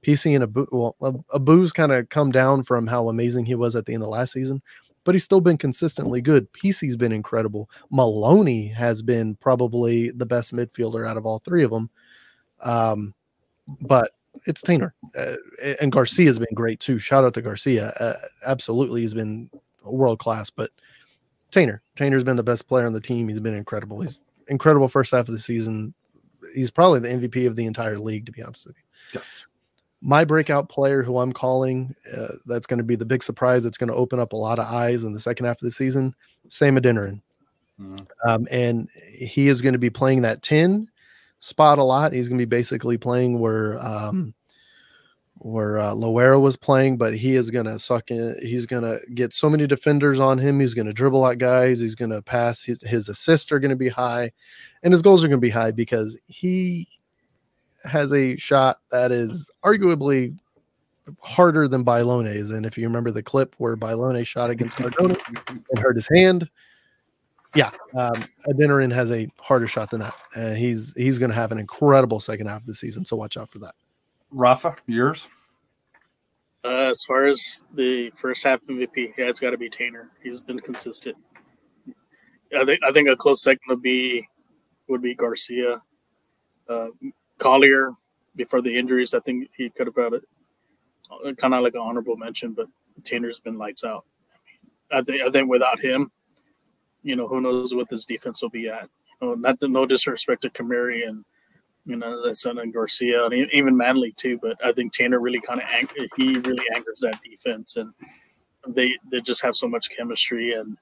PC and Abu, well, Ab- Abu's kind of come down from how amazing he was at the end of last season, but he's still been consistently good. PC's been incredible. Maloney has been probably the best midfielder out of all three of them. Um, but it's Taintor uh, and Garcia's been great too. Shout out to Garcia. Uh, absolutely, he's been world class. But Taintor, Taintor's been the best player on the team. He's been incredible. He's incredible first half of the season. He's probably the MVP of the entire league, to be honest with you. Yes. My breakout player, who I'm calling, uh, that's going to be the big surprise. That's going to open up a lot of eyes in the second half of the season. Sam Adeniran. Mhm. Um, and he is going to be playing that 10 spot a lot. He's going to be basically playing where um, where uh, Loera was playing, but he is going to suck in. He's going to get so many defenders on him. He's going to dribble out guys. He's going to pass. His, his assists are going to be high, and his goals are going to be high because he has a shot that is arguably harder than Bailone's. And if you remember the clip where Bailone shot against Cardona and hurt his hand, yeah, um, Adeniran has a harder shot than that. Uh, he's he's going to have an incredible second half of the season, so watch out for that. Rafa, yours? Uh, as far as the first half MVP, yeah, it's got to be Taintor. He's been consistent. I think I think a close second would be would be Garcia, uh, Collier. Before the injuries, I think he could have brought it kind of like an honorable mention, but Taintor's been lights out. I think I think without him, you know, who knows what this defense will be at. You know, not no disrespect to Khmiri and you know the son and Garcia and even Manley too, but I think Taintor really kind of ang- he really anchors that defense, and they they just have so much chemistry, and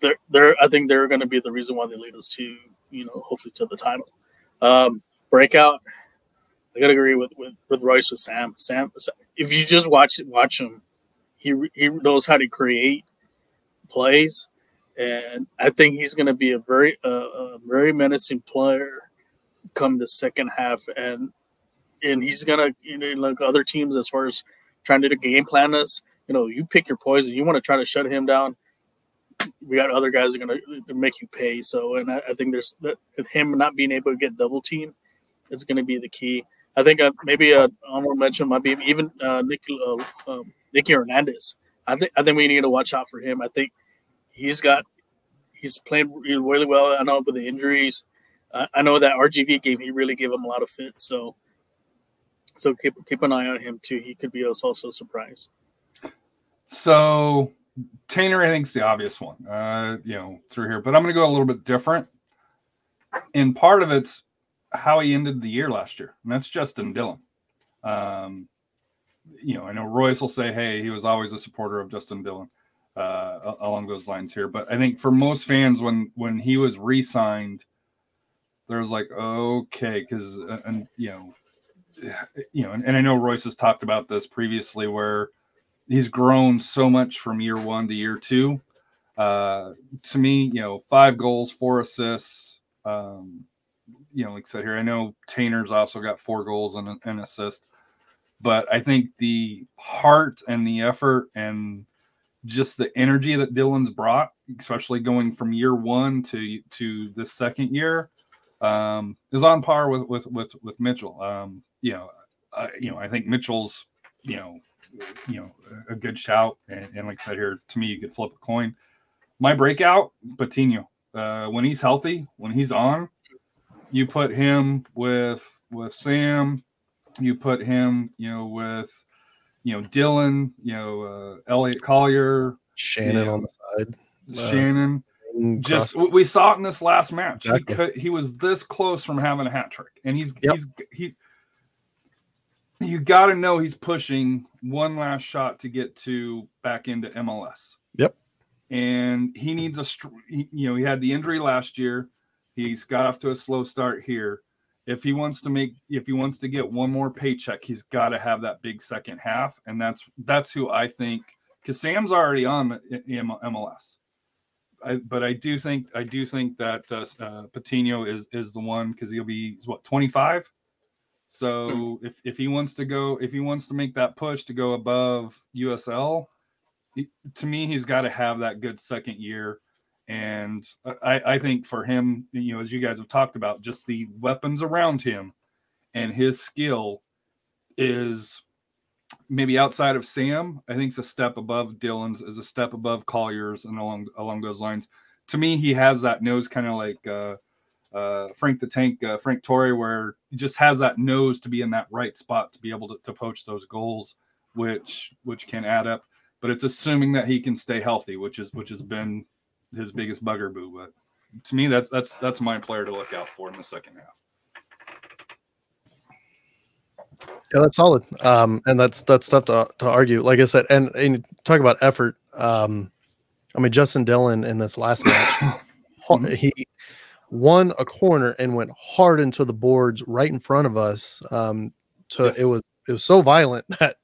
they're they're I think they're going to be the reason why they lead us to you know hopefully to the title. Um, breakout, I gotta agree with with with Royce with Sam. Sam, if you just watch watch him, he he knows how to create plays, and I think he's going to be a very uh, a very menacing player come the second half, and and he's gonna you know like other teams as far as trying to game plan us. You know, you pick your poison. You want to try to shut him down. We got other guys that are gonna make you pay. So, and I, I think there's him not being able to get double team, it's going to be the key. I think uh, maybe a honorable mention might be even uh, uh, um, Nicky Hernandez. I think I think we need to watch out for him. I think he's got he's played really well. I know with the injuries, I, I know that RGV game he really gave him a lot of fit. So so keep keep an eye on him too. He could be also a surprise. So Taintor, I think, is the obvious one, uh, you know, through here. But I'm going to go a little bit different. And part of it's how he ended the year last year, and that's Justin Dhillon. Um, you know, I know Royce will say, "Hey, he was always a supporter of Justin Dhillon." Uh, along those lines here, but I think for most fans, when when he was re-signed, there was like, okay, because and you know, you know, and, and I know Royce has talked about this previously, where he's grown so much from year one to year two. Uh, to me, you know, five goals, four assists. Um, you know, like I said here, I know Taintor's also got four goals and an assist, but I think the heart and the effort and just the energy that Dhillon's brought, especially going from year one to to the second year, um, is on par with with with with Mitchell. Um, you know, uh, you know, I think Mitchell's, you know, you know, a good shout. And, and like I said here, to me, you could flip a coin. My breakout, Patino. Uh, when he's healthy, when he's on, you put him with with Sam. You put him, you know, with you know Dhillon, you know uh, Elliot Collier, Shannon Yeah. on the side. Uh, Shannon. and Just we saw it in this last match. He, could, he was this close from having a hat trick, and he's Yep. he's he. You got to know he's pushing one last shot to get to back into MLS. Yep. And he needs a, you know, he had the injury last year. He's got off to a slow start here, if he wants to make if he wants to get one more paycheck, he's got to have that big second half, and that's that's who I think because Sam's already on the MLS. I, but I do think I do think that uh, uh, Patino is is the one because he'll be what 25. So if if he wants to go if he wants to make that push to go above USL, he- to me he's got to have that good second year. And I, I think for him, you know, as you guys have talked about, just the weapons around him and his skill is maybe outside of Sam, I think it's a step above Dhillon's, is a step above Collier's, and along along those lines. To me, he has that nose kind of like uh, uh, Frank the Tank, uh, Frank Torrey, where he just has that nose to be in that right spot to be able to, to poach those goals, which which can add up. But it's assuming that he can stay healthy, which is which has been his biggest bugaboo. But to me, that's that's that's my player to look out for in the second half. Yeah, that's solid. Um, and that's that's tough to, to argue. Like I said, and, and talk about effort. Um, I mean, Justin Dhillon in this last match, (coughs) he won a corner and went hard into the boards right in front of us. Um, to Yes. it was it was so violent (laughs) that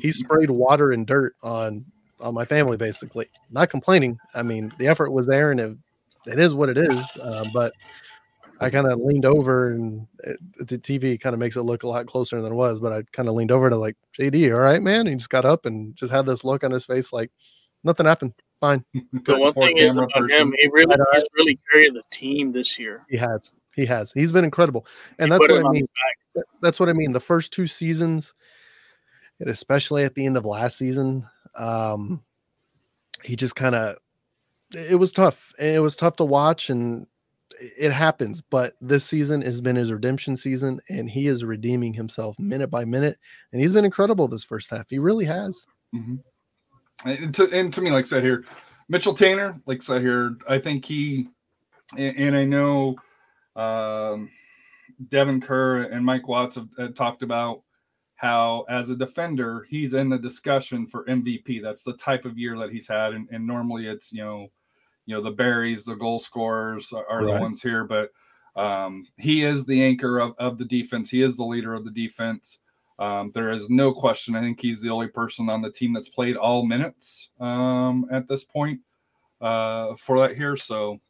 he sprayed water and dirt on on my family. Basically, not complaining. I mean, the effort was there, and it, it is what it is. Uh, but I kind of leaned over and it, the TV kind of makes it look a lot closer than it was, but I kind of leaned over to like JD, all right, man. And he just got up and just had this look on his face like nothing happened. Fine. (laughs) The one thing is camera about him, he really Right, he's really carried the team this year. He has. He has. He's been incredible. And He that's what I mean. his back. Th- That's what I mean. The first two seasons, and especially at the end of last season, um, he just kind of it was tough. It was tough to watch and it happens, but this season has been his redemption season and he is redeeming himself minute by minute. And he's been incredible this first half. He really has. hmm And to, and to me, like I said here, Mitchell Taintor, like I said here, I think he, and, and I know um, Devin Kerr and Mike Watts have, have talked about how, as a defender, he's in the discussion for MVP. That's the type of year that he's had, and, and normally it's you know, you know the berries, the goal scorers are, Right. the ones here, but um, he is the anchor of, of the defense. He is the leader of the defense. Um, there is no question. I think he's the only person on the team that's played all minutes um, at this point uh, for that here. So,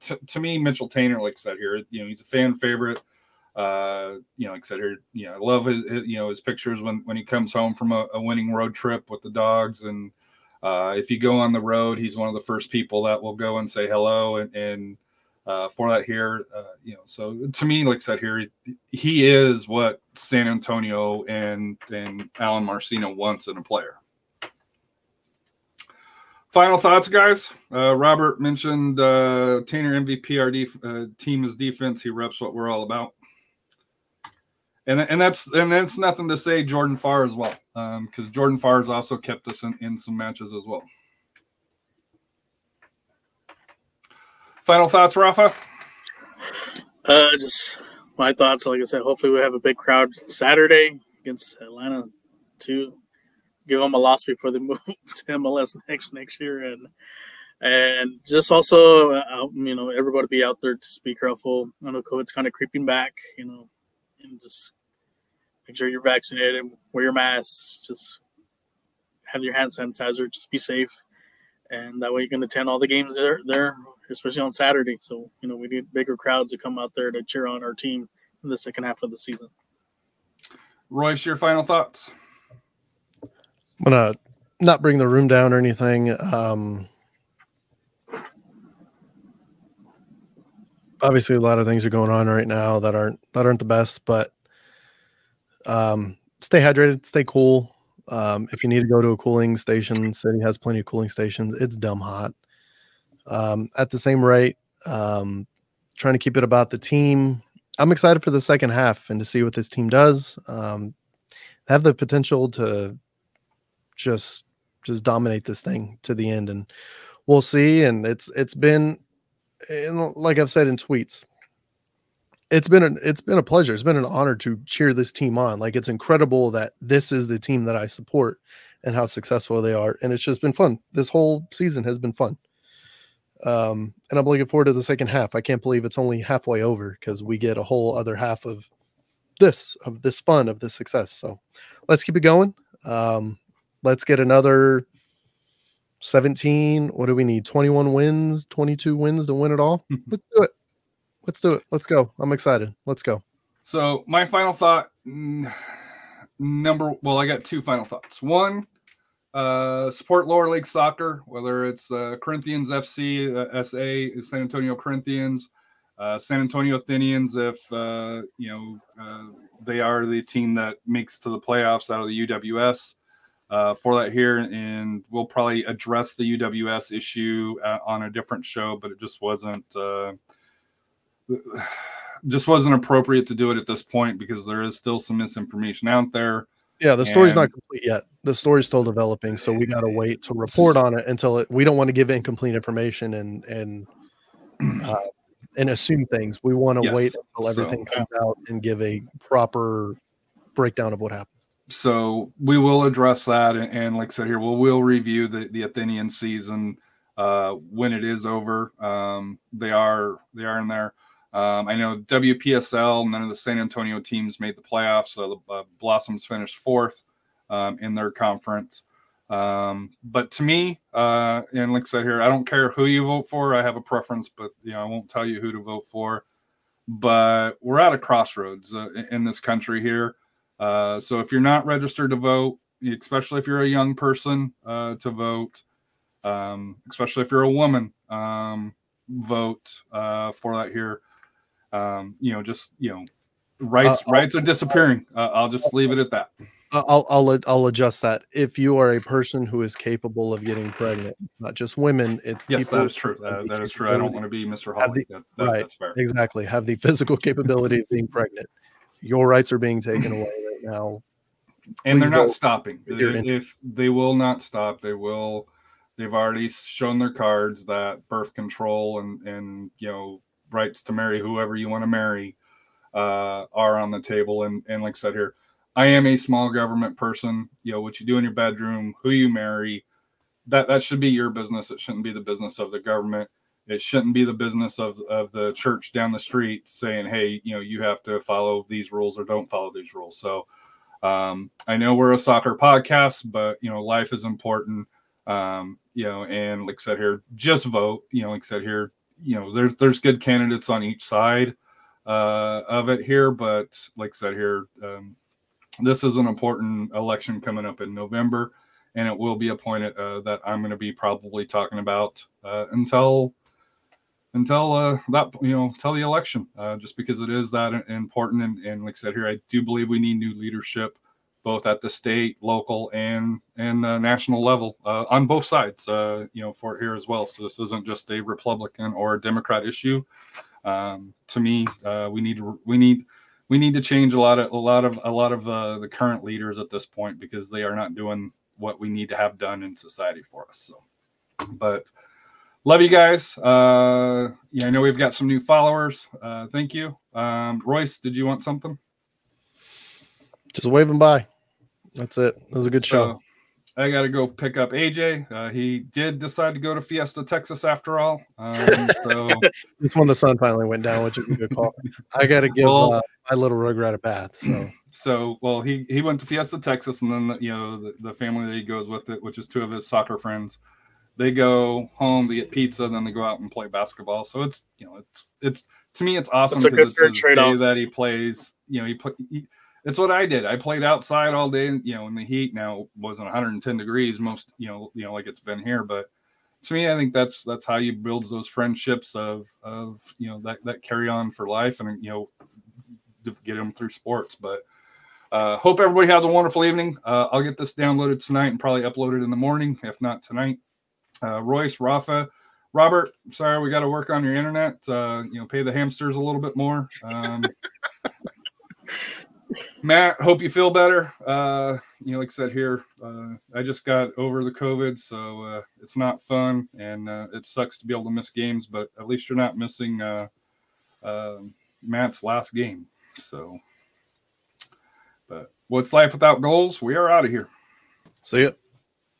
to, to me, Mitchell Taintor, like I said here, you know, he's a fan favorite. Uh, you know, here, you know, I love his, his you know his pictures when when he comes home from a, a winning road trip with the dogs, and uh, if you go on the road, he's one of the first people that will go and say hello and. and uh, for that here, uh, you know, so to me, like I said here, he, he is what San Antonio and and Alen Marcina wants in a player. Final thoughts, guys. Uh, Robert mentioned uh, Taintor MVP. Our def- uh, team is defense. He reps what we're all about, and and that's and that's nothing to say Jordan Farr as well, because Jordan Farr has also kept us in, in some matches as well. Final thoughts, Rafa. Uh, just my thoughts. Like I said, hopefully we have a big crowd Saturday against Atlanta to give them a loss before they (laughs) move to MLS next next year, and and just also uh, you know everybody be out there to be careful. I know COVID's kind of creeping back, you know, and just make sure you're vaccinated, wear your masks, just have your hand sanitizer, just be safe, and that way you can attend all the games there there especially on Saturday. So, you know, we need bigger crowds to come out there to cheer on our team in the second half of the season. Royce, your final thoughts. I'm gonna not bring the room down or anything. Um, obviously, a lot of things are going on right now that aren't that aren't the best, but um, stay hydrated, stay cool. Um, if you need to go to a cooling station, city has plenty of cooling stations. It's dumb hot. Um, at the same rate, um, trying to keep it about the team. I'm excited for the second half and to see what this team does. Um, have the potential to just just dominate this thing to the end and we'll see and it's it's been and like i've said in tweets it's been an it's been a pleasure it's been an honor to cheer this team on like it's incredible that this is the team that i support and how successful they are and it's just been fun this whole season has been fun Um, and I'm looking forward to the second half. I can't believe it's only halfway over because we get a whole other half of this, of this fun, of this success. So let's keep it going. Um, let's get another 17. What do we need? 21 wins, 22 wins to win it all. (laughs) Let's do it. Let's do it. Let's go. I'm excited. Let's go. So my final thought, number well, I got two final thoughts. One, uh, support lower league soccer, whether it's uh, Corinthians FC, uh, SA, San Antonio Corinthians, uh, San Antonio Athenians, if uh, you know uh, they are the team that makes to the playoffs out of the UWS. Uh, for that here, and we'll probably address the UWS issue uh, on a different show, but it just wasn't uh, (sighs) just wasn't appropriate to do it at this point because there is still some misinformation out there. Yeah, the story's not complete yet. The story's still developing, so we got to wait to report on it until it, we don't want to give incomplete information and and (clears throat) uh, and assume things. We want to Yes, wait until everything so- comes out and give a proper breakdown of what happened. So we will address that and, and like i said here we'll we'll review the, the athenian season uh when it is over. Um they are they are in there. Um i know wpsl none of the san antonio teams made the playoffs so the uh, blossoms finished fourth um, in their conference. Um but to me uh and like i said here i don't care who you vote for i have a preference but you know i won't tell you who to vote for. But we're at a crossroads uh, in- in this country here uh, so if you're not registered to vote, especially if you're a young person uh, to vote, um, especially if you're a woman, um, vote uh, for that here. Um, you know, just you know, rights Uh, rights are disappearing. Uh, I'll just leave it at that. I'll I'll I'll adjust that. If you are a person who is capable of getting pregnant, not just women, it's Yes, that is true. That, is true. I don't want to be Mr. Holly. the- That, that, right. That's fair. exactly have the physical capability of being pregnant. Your rights are being taken (clears throat) away now. and they're not stopping. If, if they will not stop, they will. They've already shown their cards that birth control and and you know rights to marry whoever you want to marry uh, are on the table. And and like I said here, I am a small government person. You know what you do in your bedroom, who you marry, that that should be your business. It shouldn't be the business of the government. It shouldn't be the business of of the church down the street saying, hey, you know, you have to follow these rules or don't follow these rules. So um, I know we're a soccer podcast, but you know, life is important. Um, you know, and like I said here, just vote. You know, like I said here, you know, there's there's good candidates on each side uh, of it here, but like I said here, um, this is an important election coming up in November, and it will be a point uh, that I'm going to be probably talking about uh, until until uh, that you know until the election, uh, just because it is that important. And, and like I said here, I do believe we need new leadership, both at the state, local, and and uh, national level uh, on both sides. Uh, you know, for here as well. So this isn't just a Republican or a Democrat issue. Um, to me, uh, we need we need we need to change a lot of a lot of a lot of the current leaders at this point because they are not doing what we need to have done in society for us. So, but love you guys. Uh, yeah, I know we've got some new followers. Uh, thank you, um, Royce. Did you want something? Just waving by. That's it. That was a good show. So, I got to go pick up AJ. Uh, he did decide to go to Fiesta, Texas, after all. Um, so (laughs) Just when the sun finally went down, which is a good call. I got to give Well- uh, my little rugrat a bath. So (clears throat) so well he he went to fiesta texas and then you know the, the family that he goes with it which is two of his soccer friends they go home they get pizza then they go out and play basketball so it's you know it's it's to me it's awesome That's a 'cause good it's trade-off. day that he plays you know he put he, it's what i did i played outside all day you know in the heat now it wasn't 110 degrees most you know you know like it's been here but to me i think that's that's how you build those friendships of of you know that that carry on for life and you know get them through sports but uh, hope everybody has a wonderful evening. Uh, I'll get this downloaded tonight and probably upload it in the morning, if not tonight. Uh, Royce, Rafa, Robert, sorry we got to work on your internet. Uh, you know, pay the hamsters a little bit more. Um, (laughs) Matt, hope you feel better. Uh, you know, like I said here, uh, I just got over the COVID, so uh, it's not fun and uh, it sucks to be able to miss games, but at least you're not missing uh, uh, Matt's last game. So. But what's life without goals? We are out of here. see it.